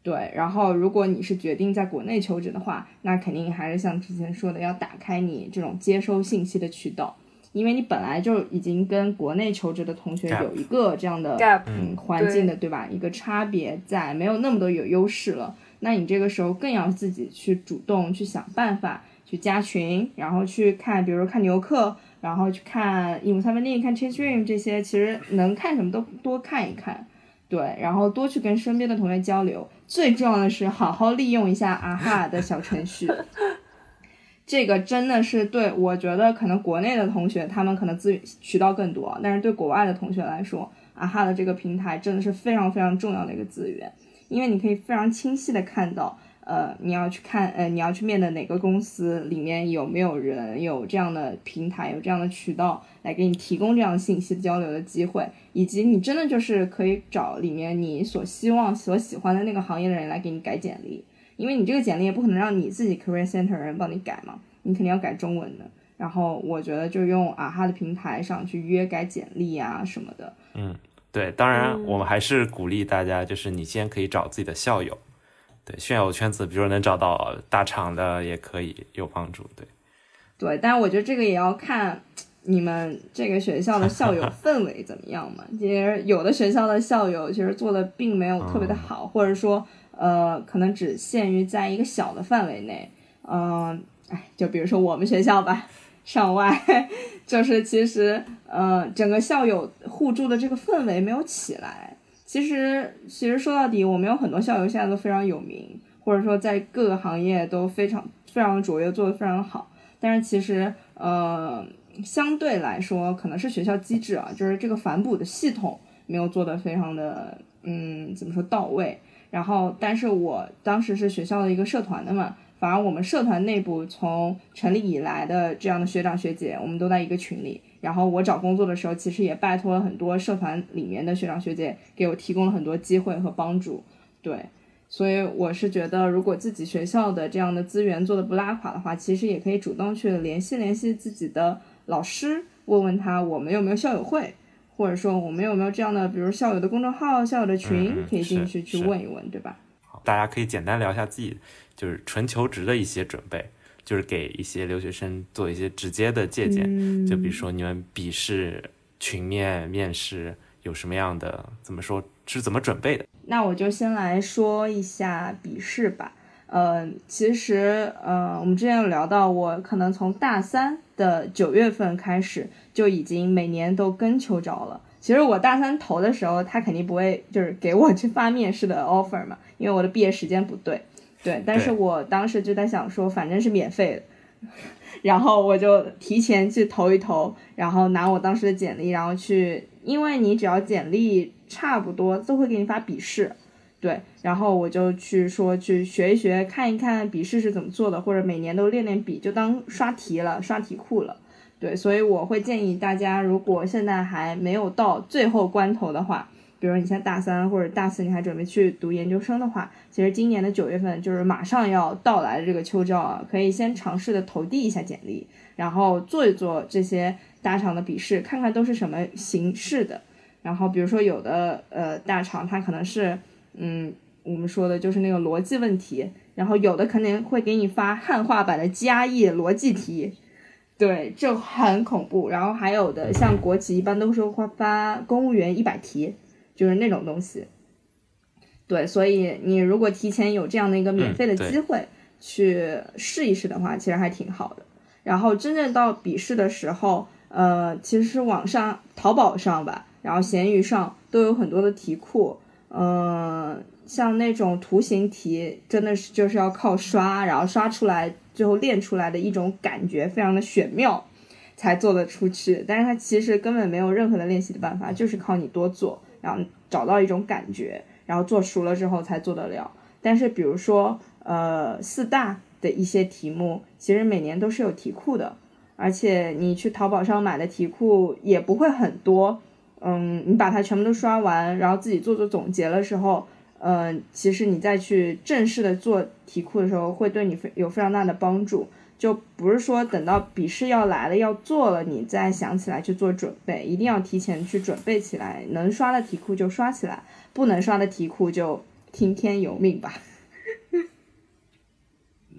对，然后如果你是决定在国内求职的话，那肯定还是像之前说的，要打开你这种接收信息的渠道。因为你本来就已经跟国内求职的同学有一个这样的 gap，嗯环境的对吧？一个差别在，没有那么多有优势了。那你这个时候更要自己去主动去想办法去加群，然后去看，比如说看牛客，然后去看英语三分力、看 Change Dream 这些，其实能看什么都多看一看，对，然后多去跟身边的同学交流。最重要的是好好利用一下啊哈的小程序。这个真的是对我觉得，可能国内的同学他们可能资源渠道更多，但是对国外的同学来说，啊哈的这个平台真的是非常非常重要的一个资源，因为你可以非常清晰的看到，呃，你要去看，呃，你要去面的哪个公司里面有没有人有这样的平台，有这样的渠道来给你提供这样信息交流的机会，以及你真的就是可以找里面你所希望、所喜欢的那个行业的人来给你改简历。因为你这个简历也不可能让你自己 career center 人帮你改嘛，你肯定要改中文的。然后我觉得就用啊哈的平台上去约改简历啊什么的。嗯，对，当然我们还是鼓励大家，就是你先可以找自己的校友，对，炫耀圈子，比如能找到大厂的也可以有帮助。对，对，但是我觉得这个也要看你们这个学校的校友 氛围怎么样嘛。其实有的学校的校友其实做的并没有特别的好，或者说。呃，可能只限于在一个小的范围内，嗯，哎，就比如说我们学校吧，上外，就是其实，呃，整个校友互助的这个氛围没有起来。其实，其实说到底，我们有很多校友现在都非常有名，或者说在各个行业都非常非常卓越，做得非常好。但是其实，呃，相对来说，可能是学校机制啊，就是这个反哺的系统没有做得非常的，嗯，怎么说到位。然后，但是我当时是学校的一个社团的嘛，反而我们社团内部从成立以来的这样的学长学姐，我们都在一个群里。然后我找工作的时候，其实也拜托了很多社团里面的学长学姐，给我提供了很多机会和帮助。对，所以我是觉得，如果自己学校的这样的资源做的不拉垮的话，其实也可以主动去联系联系自己的老师，问问他我们有没有校友会。或者说我们有没有这样的，比如校友的公众号、校友的群，可以进去去问一问，对吧？好，大家可以简单聊一下自己就是纯求职的一些准备，就是给一些留学生做一些直接的借鉴。就比如说你们笔试、群面、面试有什么样的怎么说是怎么准备的？那我就先来说一下笔试吧。呃，其实呃，我们之前有聊到，我可能从大三的九月份开始就已经每年都跟秋招了。其实我大三投的时候，他肯定不会就是给我去发面试的 offer 嘛，因为我的毕业时间不对。对，但是我当时就在想说，反正是免费的，然后我就提前去投一投，然后拿我当时的简历，然后去，因为你只要简历差不多，都会给你发笔试。对，然后我就去说去学一学，看一看笔试是怎么做的，或者每年都练练笔，就当刷题了，刷题库了。对，所以我会建议大家，如果现在还没有到最后关头的话，比如你现在大三或者大四，你还准备去读研究生的话，其实今年的九月份就是马上要到来的这个秋招啊，可以先尝试的投递一下简历，然后做一做这些大厂的笔试，看看都是什么形式的。然后比如说有的呃大厂它可能是。嗯，我们说的就是那个逻辑问题，然后有的肯定会给你发汉化版的加译逻辑题，对，这很恐怖。然后还有的像国企一般都是会发公务员一百题，就是那种东西。对，所以你如果提前有这样的一个免费的机会去试一试的话，其实还挺好的。然后真正到笔试的时候，呃，其实网上淘宝上吧，然后闲鱼上都有很多的题库。嗯，像那种图形题，真的是就是要靠刷，然后刷出来，最后练出来的一种感觉，非常的玄妙，才做得出去。但是它其实根本没有任何的练习的办法，就是靠你多做，然后找到一种感觉，然后做熟了之后才做得了。但是比如说，呃，四大的一些题目，其实每年都是有题库的，而且你去淘宝上买的题库也不会很多。嗯，你把它全部都刷完，然后自己做做总结的时候，嗯，其实你再去正式的做题库的时候，会对你非有非常大的帮助。就不是说等到笔试要来了要做了，你再想起来去做准备，一定要提前去准备起来。能刷的题库就刷起来，不能刷的题库就听天由命吧。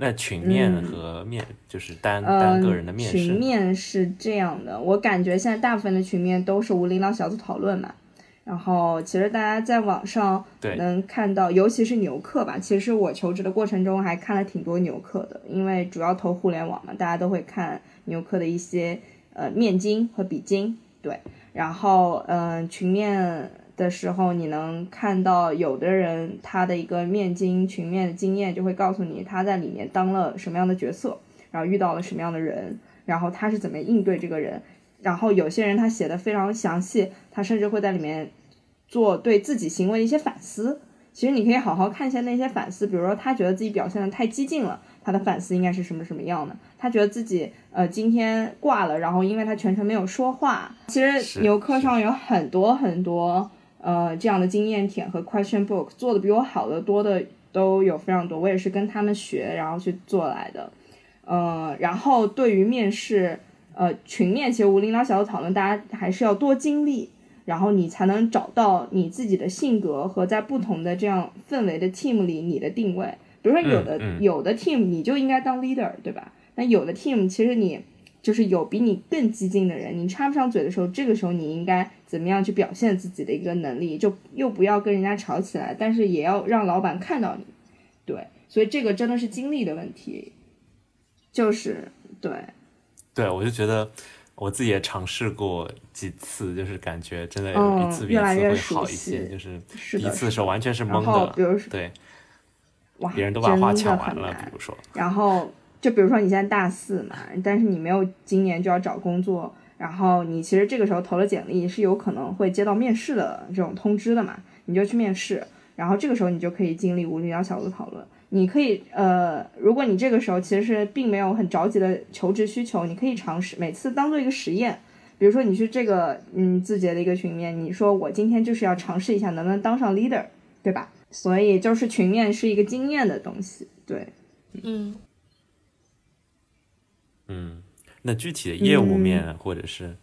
那群面和面就是单单个人的面试。群面是这样的，我感觉现在大部分的群面都是无领导小组讨论嘛。然后其实大家在网上能看到，尤其是牛客吧。其实我求职的过程中还看了挺多牛客的，因为主要投互联网嘛，大家都会看牛客的一些呃面经和笔经。对，然后嗯群面。的时候，你能看到有的人他的一个面经群面的经验，就会告诉你他在里面当了什么样的角色，然后遇到了什么样的人，然后他是怎么应对这个人。然后有些人他写的非常详细，他甚至会在里面做对自己行为的一些反思。其实你可以好好看一下那些反思，比如说他觉得自己表现的太激进了，他的反思应该是什么什么样的？他觉得自己呃今天挂了，然后因为他全程没有说话。其实牛课上有很多很多。呃，这样的经验帖和 question book 做的比我好的多的都有非常多，我也是跟他们学，然后去做来的。呃，然后对于面试，呃，群面其实无领导小组讨论，大家还是要多经历，然后你才能找到你自己的性格和在不同的这样氛围的 team 里你的定位。比如说有的有的 team 你就应该当 leader，对吧？那有的 team 其实你。就是有比你更激进的人，你插不上嘴的时候，这个时候你应该怎么样去表现自己的一个能力？就又不要跟人家吵起来，但是也要让老板看到你。对，所以这个真的是精力的问题。就是对，对我就觉得我自己也尝试过几次，就是感觉真的一次比一次会好一些。就是第一次的时候完全是懵的，比如说对，哇，别人都把话抢完了，比如说，然后。就比如说你现在大四嘛，但是你没有今年就要找工作，然后你其实这个时候投了简历是有可能会接到面试的这种通知的嘛，你就去面试，然后这个时候你就可以经历无领导小组讨论。你可以呃，如果你这个时候其实是并没有很着急的求职需求，你可以尝试每次当做一个实验，比如说你去这个嗯字节的一个群面，你说我今天就是要尝试一下能不能当上 leader，对吧？所以就是群面是一个经验的东西，对，嗯。嗯，那具体的业务面或者是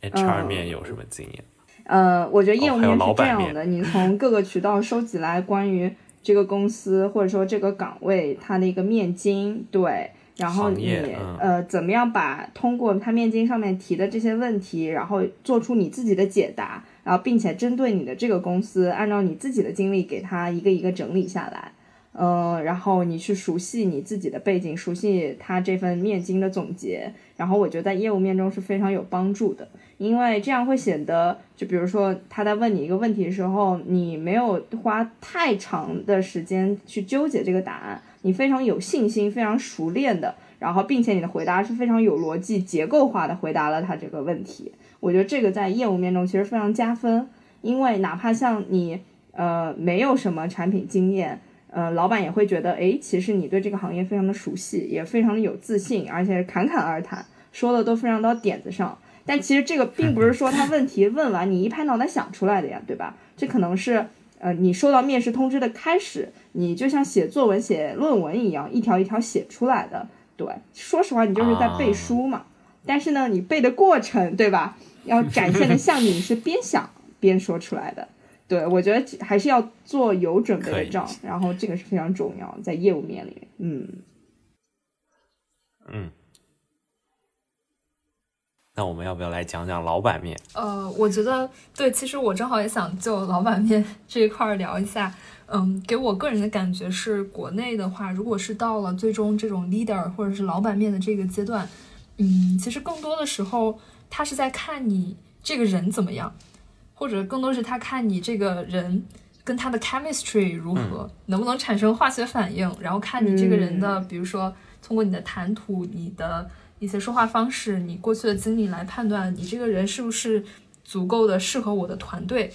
HR 面有什么经验？呃，我觉得业务面是这样的，你从各个渠道收集来关于这个公司或者说这个岗位它的一个面经，对，然后你呃怎么样把通过它面经上面提的这些问题，然后做出你自己的解答，然后并且针对你的这个公司，按照你自己的经历给它一个一个整理下来。嗯，然后你去熟悉你自己的背景，熟悉他这份面经的总结，然后我觉得在业务面中是非常有帮助的，因为这样会显得，就比如说他在问你一个问题的时候，你没有花太长的时间去纠结这个答案，你非常有信心、非常熟练的，然后并且你的回答是非常有逻辑、结构化的回答了他这个问题，我觉得这个在业务面中其实非常加分，因为哪怕像你呃没有什么产品经验。呃，老板也会觉得，哎，其实你对这个行业非常的熟悉，也非常的有自信，而且侃侃而谈，说的都非常到点子上。但其实这个并不是说他问题问完你一拍脑袋想出来的呀，对吧？这可能是，呃，你收到面试通知的开始，你就像写作文、写论文一样，一条一条写出来的。对，说实话，你就是在背书嘛。但是呢，你背的过程，对吧？要展现的像你是边想边说出来的。对，我觉得还是要做有准备的账，然后这个是非常重要，在业务面里面，嗯，嗯，那我们要不要来讲讲老板面？呃，我觉得对，其实我正好也想就老板面 这一块聊一下。嗯，给我个人的感觉是，国内的话，如果是到了最终这种 leader 或者是老板面的这个阶段，嗯，其实更多的时候，他是在看你这个人怎么样。或者更多是他看你这个人跟他的 chemistry 如何，能不能产生化学反应，然后看你这个人的，比如说通过你的谈吐、你的一些说话方式、你过去的经历来判断你这个人是不是足够的适合我的团队。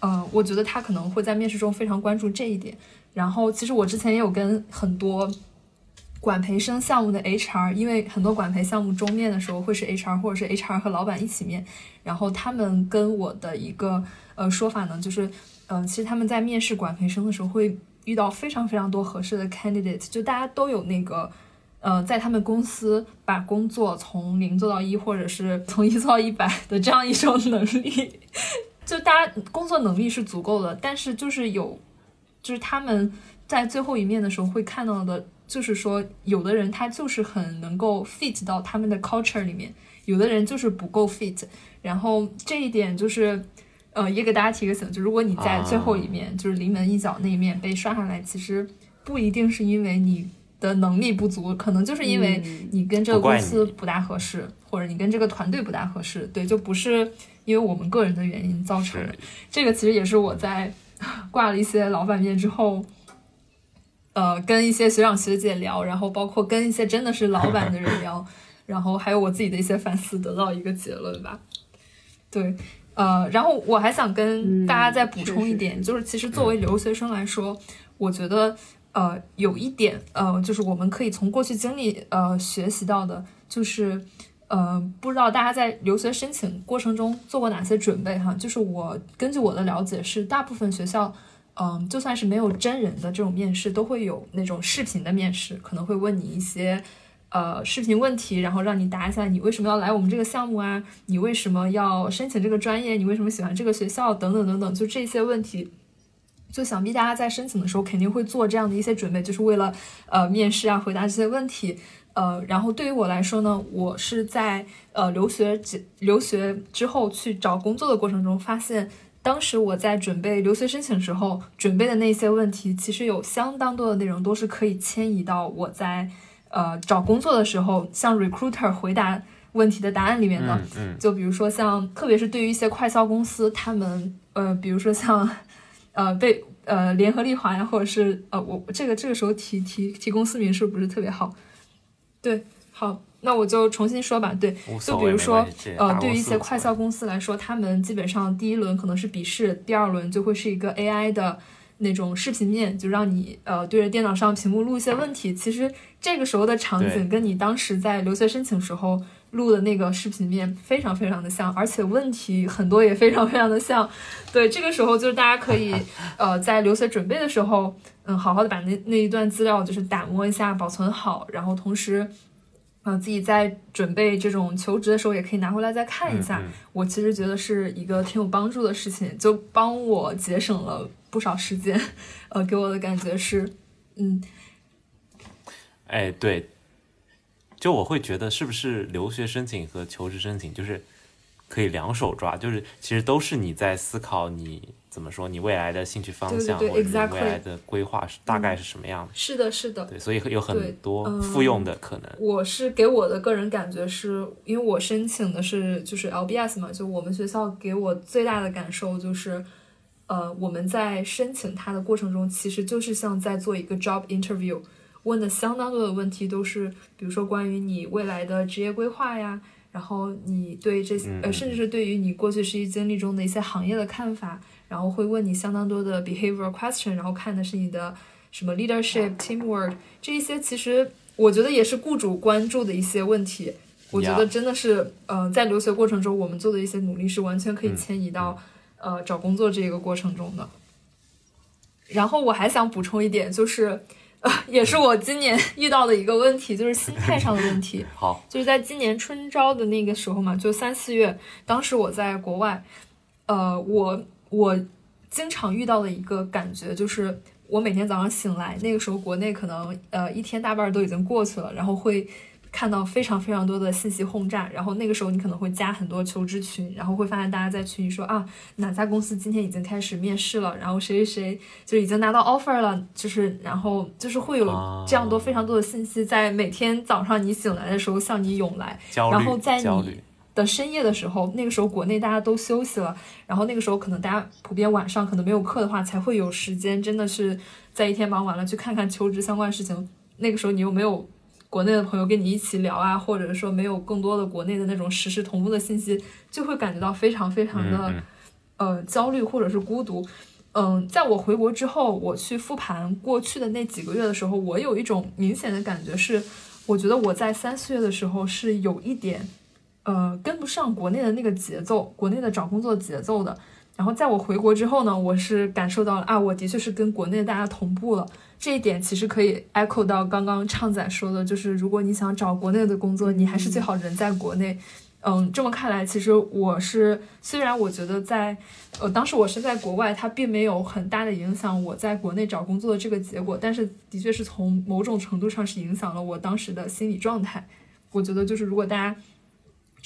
呃，我觉得他可能会在面试中非常关注这一点。然后，其实我之前也有跟很多。管培生项目的 HR，因为很多管培项目终面的时候会是 HR 或者是 HR 和老板一起面，然后他们跟我的一个呃说法呢，就是嗯，其实他们在面试管培生的时候会遇到非常非常多合适的 candidate，就大家都有那个呃，在他们公司把工作从零做到一，或者是从一做到一百的这样一种能力，就大家工作能力是足够的，但是就是有，就是他们在最后一面的时候会看到的。就是说，有的人他就是很能够 fit 到他们的 culture 里面，有的人就是不够 fit。然后这一点就是，呃，也给大家提个醒，就如果你在最后一面，就是临门一脚那一面被刷下来，其实不一定是因为你的能力不足，可能就是因为你跟这个公司不大合适，或者你跟这个团队不大合适。对，就不是因为我们个人的原因造成的。这个其实也是我在挂了一些老板面之后。呃，跟一些学长学姐聊，然后包括跟一些真的是老板的人聊，然后还有我自己的一些反思，得到一个结论吧。对，呃，然后我还想跟大家再补充一点，就是其实作为留学生来说，我觉得呃有一点呃，就是我们可以从过去经历呃学习到的，就是呃不知道大家在留学申请过程中做过哪些准备哈？就是我根据我的了解是，大部分学校。嗯，就算是没有真人的这种面试，都会有那种视频的面试，可能会问你一些呃视频问题，然后让你答一下你为什么要来我们这个项目啊，你为什么要申请这个专业，你为什么喜欢这个学校等等等等，就这些问题，就想必大家在申请的时候肯定会做这样的一些准备，就是为了呃面试啊回答这些问题。呃，然后对于我来说呢，我是在呃留学留学之后去找工作的过程中发现。当时我在准备留学申请时候准备的那些问题，其实有相当多的内容都是可以迁移到我在呃找工作的时候向 recruiter 回答问题的答案里面的。嗯就比如说像，特别是对于一些快销公司，他们呃，比如说像呃被呃联合利华呀，或者是呃我这个这个时候提提提公司名是不是特别好？对，好。那我就重新说吧，对，就比如说，呃，对于一些快销公司来说，他们基本上第一轮可能是笔试，第二轮就会是一个 AI 的那种视频面，就让你呃对着电脑上屏幕录一些问题。其实这个时候的场景跟你当时在留学申请时候录的那个视频面非常非常的像，而且问题很多也非常非常的像。对，这个时候就是大家可以 呃在留学准备的时候，嗯，好好的把那那一段资料就是打磨一下，保存好，然后同时。呃，自己在准备这种求职的时候，也可以拿回来再看一下。我其实觉得是一个挺有帮助的事情，就帮我节省了不少时间。呃，给我的感觉是，嗯，哎，对，就我会觉得是不是留学申请和求职申请就是可以两手抓，就是其实都是你在思考你怎么说你未来的兴趣方向或者未来的规划是大概是什么样的。是的，是的。对，所以有很多嗯复用的可能。我是给我的个人感觉是，因为我申请的是就是 LBS 嘛，就我们学校给我最大的感受就是，呃，我们在申请它的过程中，其实就是像在做一个 job interview，问的相当多的问题都是，比如说关于你未来的职业规划呀，然后你对这些呃，甚至是对于你过去实习经历中的一些行业的看法，然后会问你相当多的 behavioral question，然后看的是你的什么 leadership、teamwork 这一些，其实我觉得也是雇主关注的一些问题。我觉得真的是，呃，在留学过程中，我们做的一些努力是完全可以迁移到、呃找工作这个过程中的。然后我还想补充一点，就是，呃，也是我今年遇到的一个问题，就是心态上的问题。好，就是在今年春招的那个时候嘛，就三四月，当时我在国外，呃，我我经常遇到的一个感觉就是，我每天早上醒来，那个时候国内可能呃一天大半儿都已经过去了，然后会看到非常非常多的信息轰炸，然后那个时候你可能会加很多求职群，然后会发现大家在群里说啊哪家公司今天已经开始面试了，然后谁谁谁就已经拿到 offer 了，就是然后就是会有啊这样多非常多的信息在每天早上你醒来的时候向你涌来，然后在焦虑你的深夜的时候，那个时候国内大家都休息了，然后那个时候可能大家普遍晚上可能没有课的话，才会有时间，真的是在一天忙完了去看看求职相关事情。那个时候你又没有国内的朋友跟你一起聊啊，或者说没有更多的国内的那种实时同步的信息，就会感觉到非常非常的、嗯焦虑或者是孤独。嗯，在我回国之后，我去复盘过去的那几个月的时候，我有一种明显的感觉是，我觉得我在三四月的时候是有一点，呃，跟不上国内的那个节奏，国内的找工作节奏的。然后在我回国之后呢，我是感受到了啊，我的确是跟国内大家同步了。这一点其实可以 echo 到刚刚畅仔说的，就是如果你想找国内的工作，你还是最好人在国内。嗯，这么看来，其实我是虽然我觉得在，呃，当时我是在国外，它并没有很大的影响我在国内找工作的这个结果，但是的确是从某种程度上是影响了我当时的心理状态。我觉得就是如果大家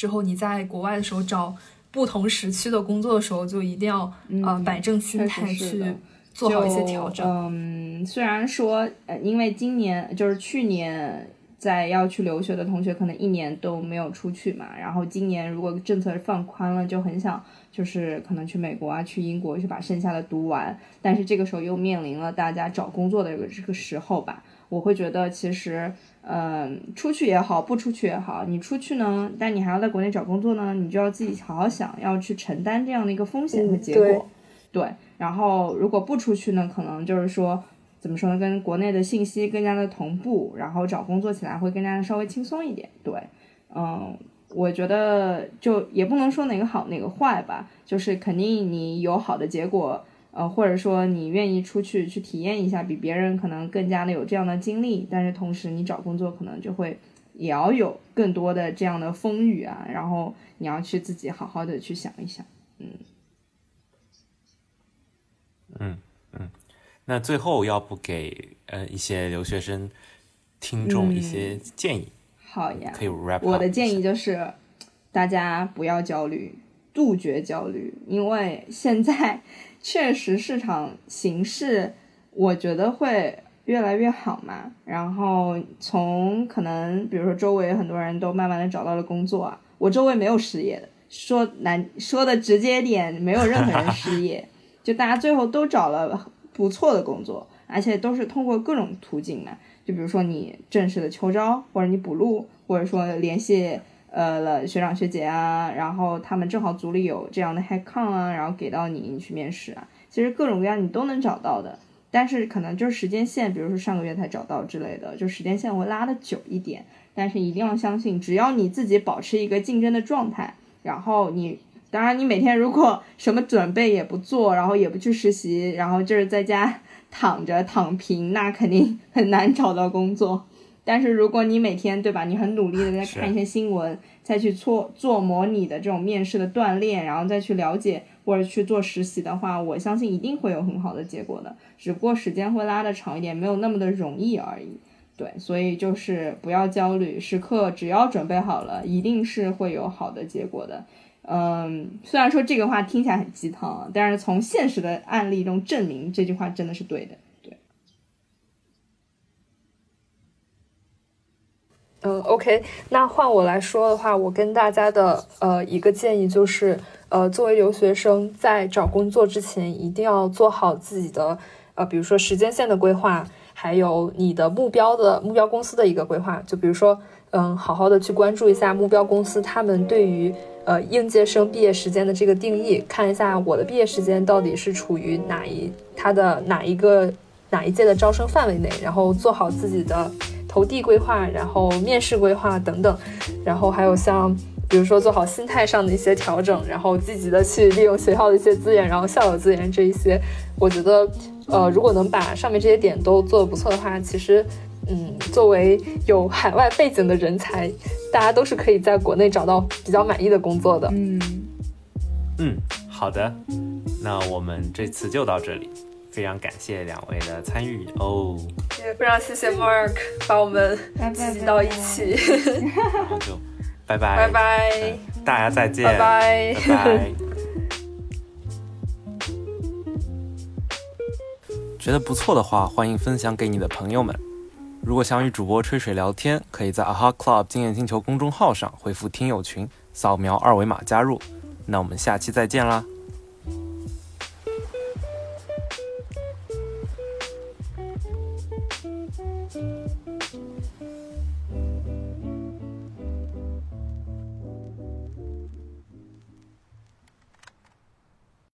之后你在国外的时候找不同时区的工作的时候，就一定要呃摆正心态去做好一些调整。嗯，虽然说，呃，因为今年就是去年在要去留学的同学，可能一年都没有出去嘛。然后今年如果政策放宽了，就很想就是可能去美国啊，去英国去把剩下的读完。但是这个时候又面临了大家找工作的这个这个时候吧。我会觉得其实，嗯，出去也好，不出去也好，你出去呢，但你还要在国内找工作呢，你就要自己好好想，要去承担这样的一个风险和结果。对对，然后如果不出去呢，可能就是说，怎么说呢，跟国内的信息更加的同步，然后找工作起来会更加的稍微轻松一点。对，嗯，我觉得就也不能说哪个好哪个坏吧，就是肯定你有好的结果，呃，或者说你愿意出去去体验一下，比别人可能更加的有这样的经历，但是同时你找工作可能就会也要有更多的这样的风雨啊，然后你要去自己好好的去想一想。嗯，嗯嗯那最后要不给呃一些留学生听众一嗯些建议，好呀，可以 wrap 我的建议就是，大家不要焦虑，杜绝焦虑，因为现在确实市场形势，我觉得会越来越好嘛。然后从可能比如说周围很多人都慢慢的找到了工作啊，我周围没有失业的，说难说的直接点，没有任何人失业，就大家最后都找了不错的工作，而且都是通过各种途径嘛。就比如说你正式的秋招，或者你补录，或者说联系呃了学长学姐啊，然后他们正好组里有这样的 HackCon 啊，然后给到你你去面试啊，其实各种各样你都能找到的，但是可能就是时间线，比如说上个月才找到之类的，就时间线会拉的久一点，但是一定要相信，只要你自己保持一个竞争的状态，然后你。当然，你每天如果什么准备也不做，然后也不去实习，然后就是在家躺着躺平，那肯定很难找到工作。但是如果你每天对吧，你很努力的在看一些新闻，再去做做模拟的这种面试的锻炼，然后再去了解或者去做实习的话，我相信一定会有很好的结果的。只不过时间会拉的长一点，没有那么的容易而已。对，所以就是不要焦虑，时刻只要准备好了，一定是会有好的结果的。嗯，虽然说这个话听起来很鸡汤，但是从现实的案例中证明这句话真的是对的。对，嗯，OK，那换我来说的话，我跟大家的呃一个建议就是，呃，作为留学生，在找工作之前，一定要做好自己的呃，比如说时间线的规划。还有你的目标的目标公司的一个规划，就比如说，嗯，好好的去关注一下目标公司他们对于呃应届生毕业时间的这个定义，看一下我的毕业时间到底是处于哪一它的哪一个哪一届的招生范围内，然后做好自己的投递规划，然后面试规划等等，然后还有像比如说做好心态上的一些调整，然后积极的去利用学校的一些资源，然后校友资源这一些，我觉得。呃，如果能把上面这些点都做得不错的话，其实，嗯，作为有海外背景的人才，大家都是可以在国内找到比较满意的工作的。嗯嗯，好的，那我们这次就到这里，非常感谢两位的参与哦。也非常谢谢 Mark 把我们聚集到一起。然后就拜拜拜拜，大家再见，拜拜拜拜。觉得不错的话，欢迎分享给你的朋友们。如果想与主播吹水聊天，可以在 Aha Club 经验星球公众号上回复“听友群”，扫描二维码加入。那我们下期再见啦！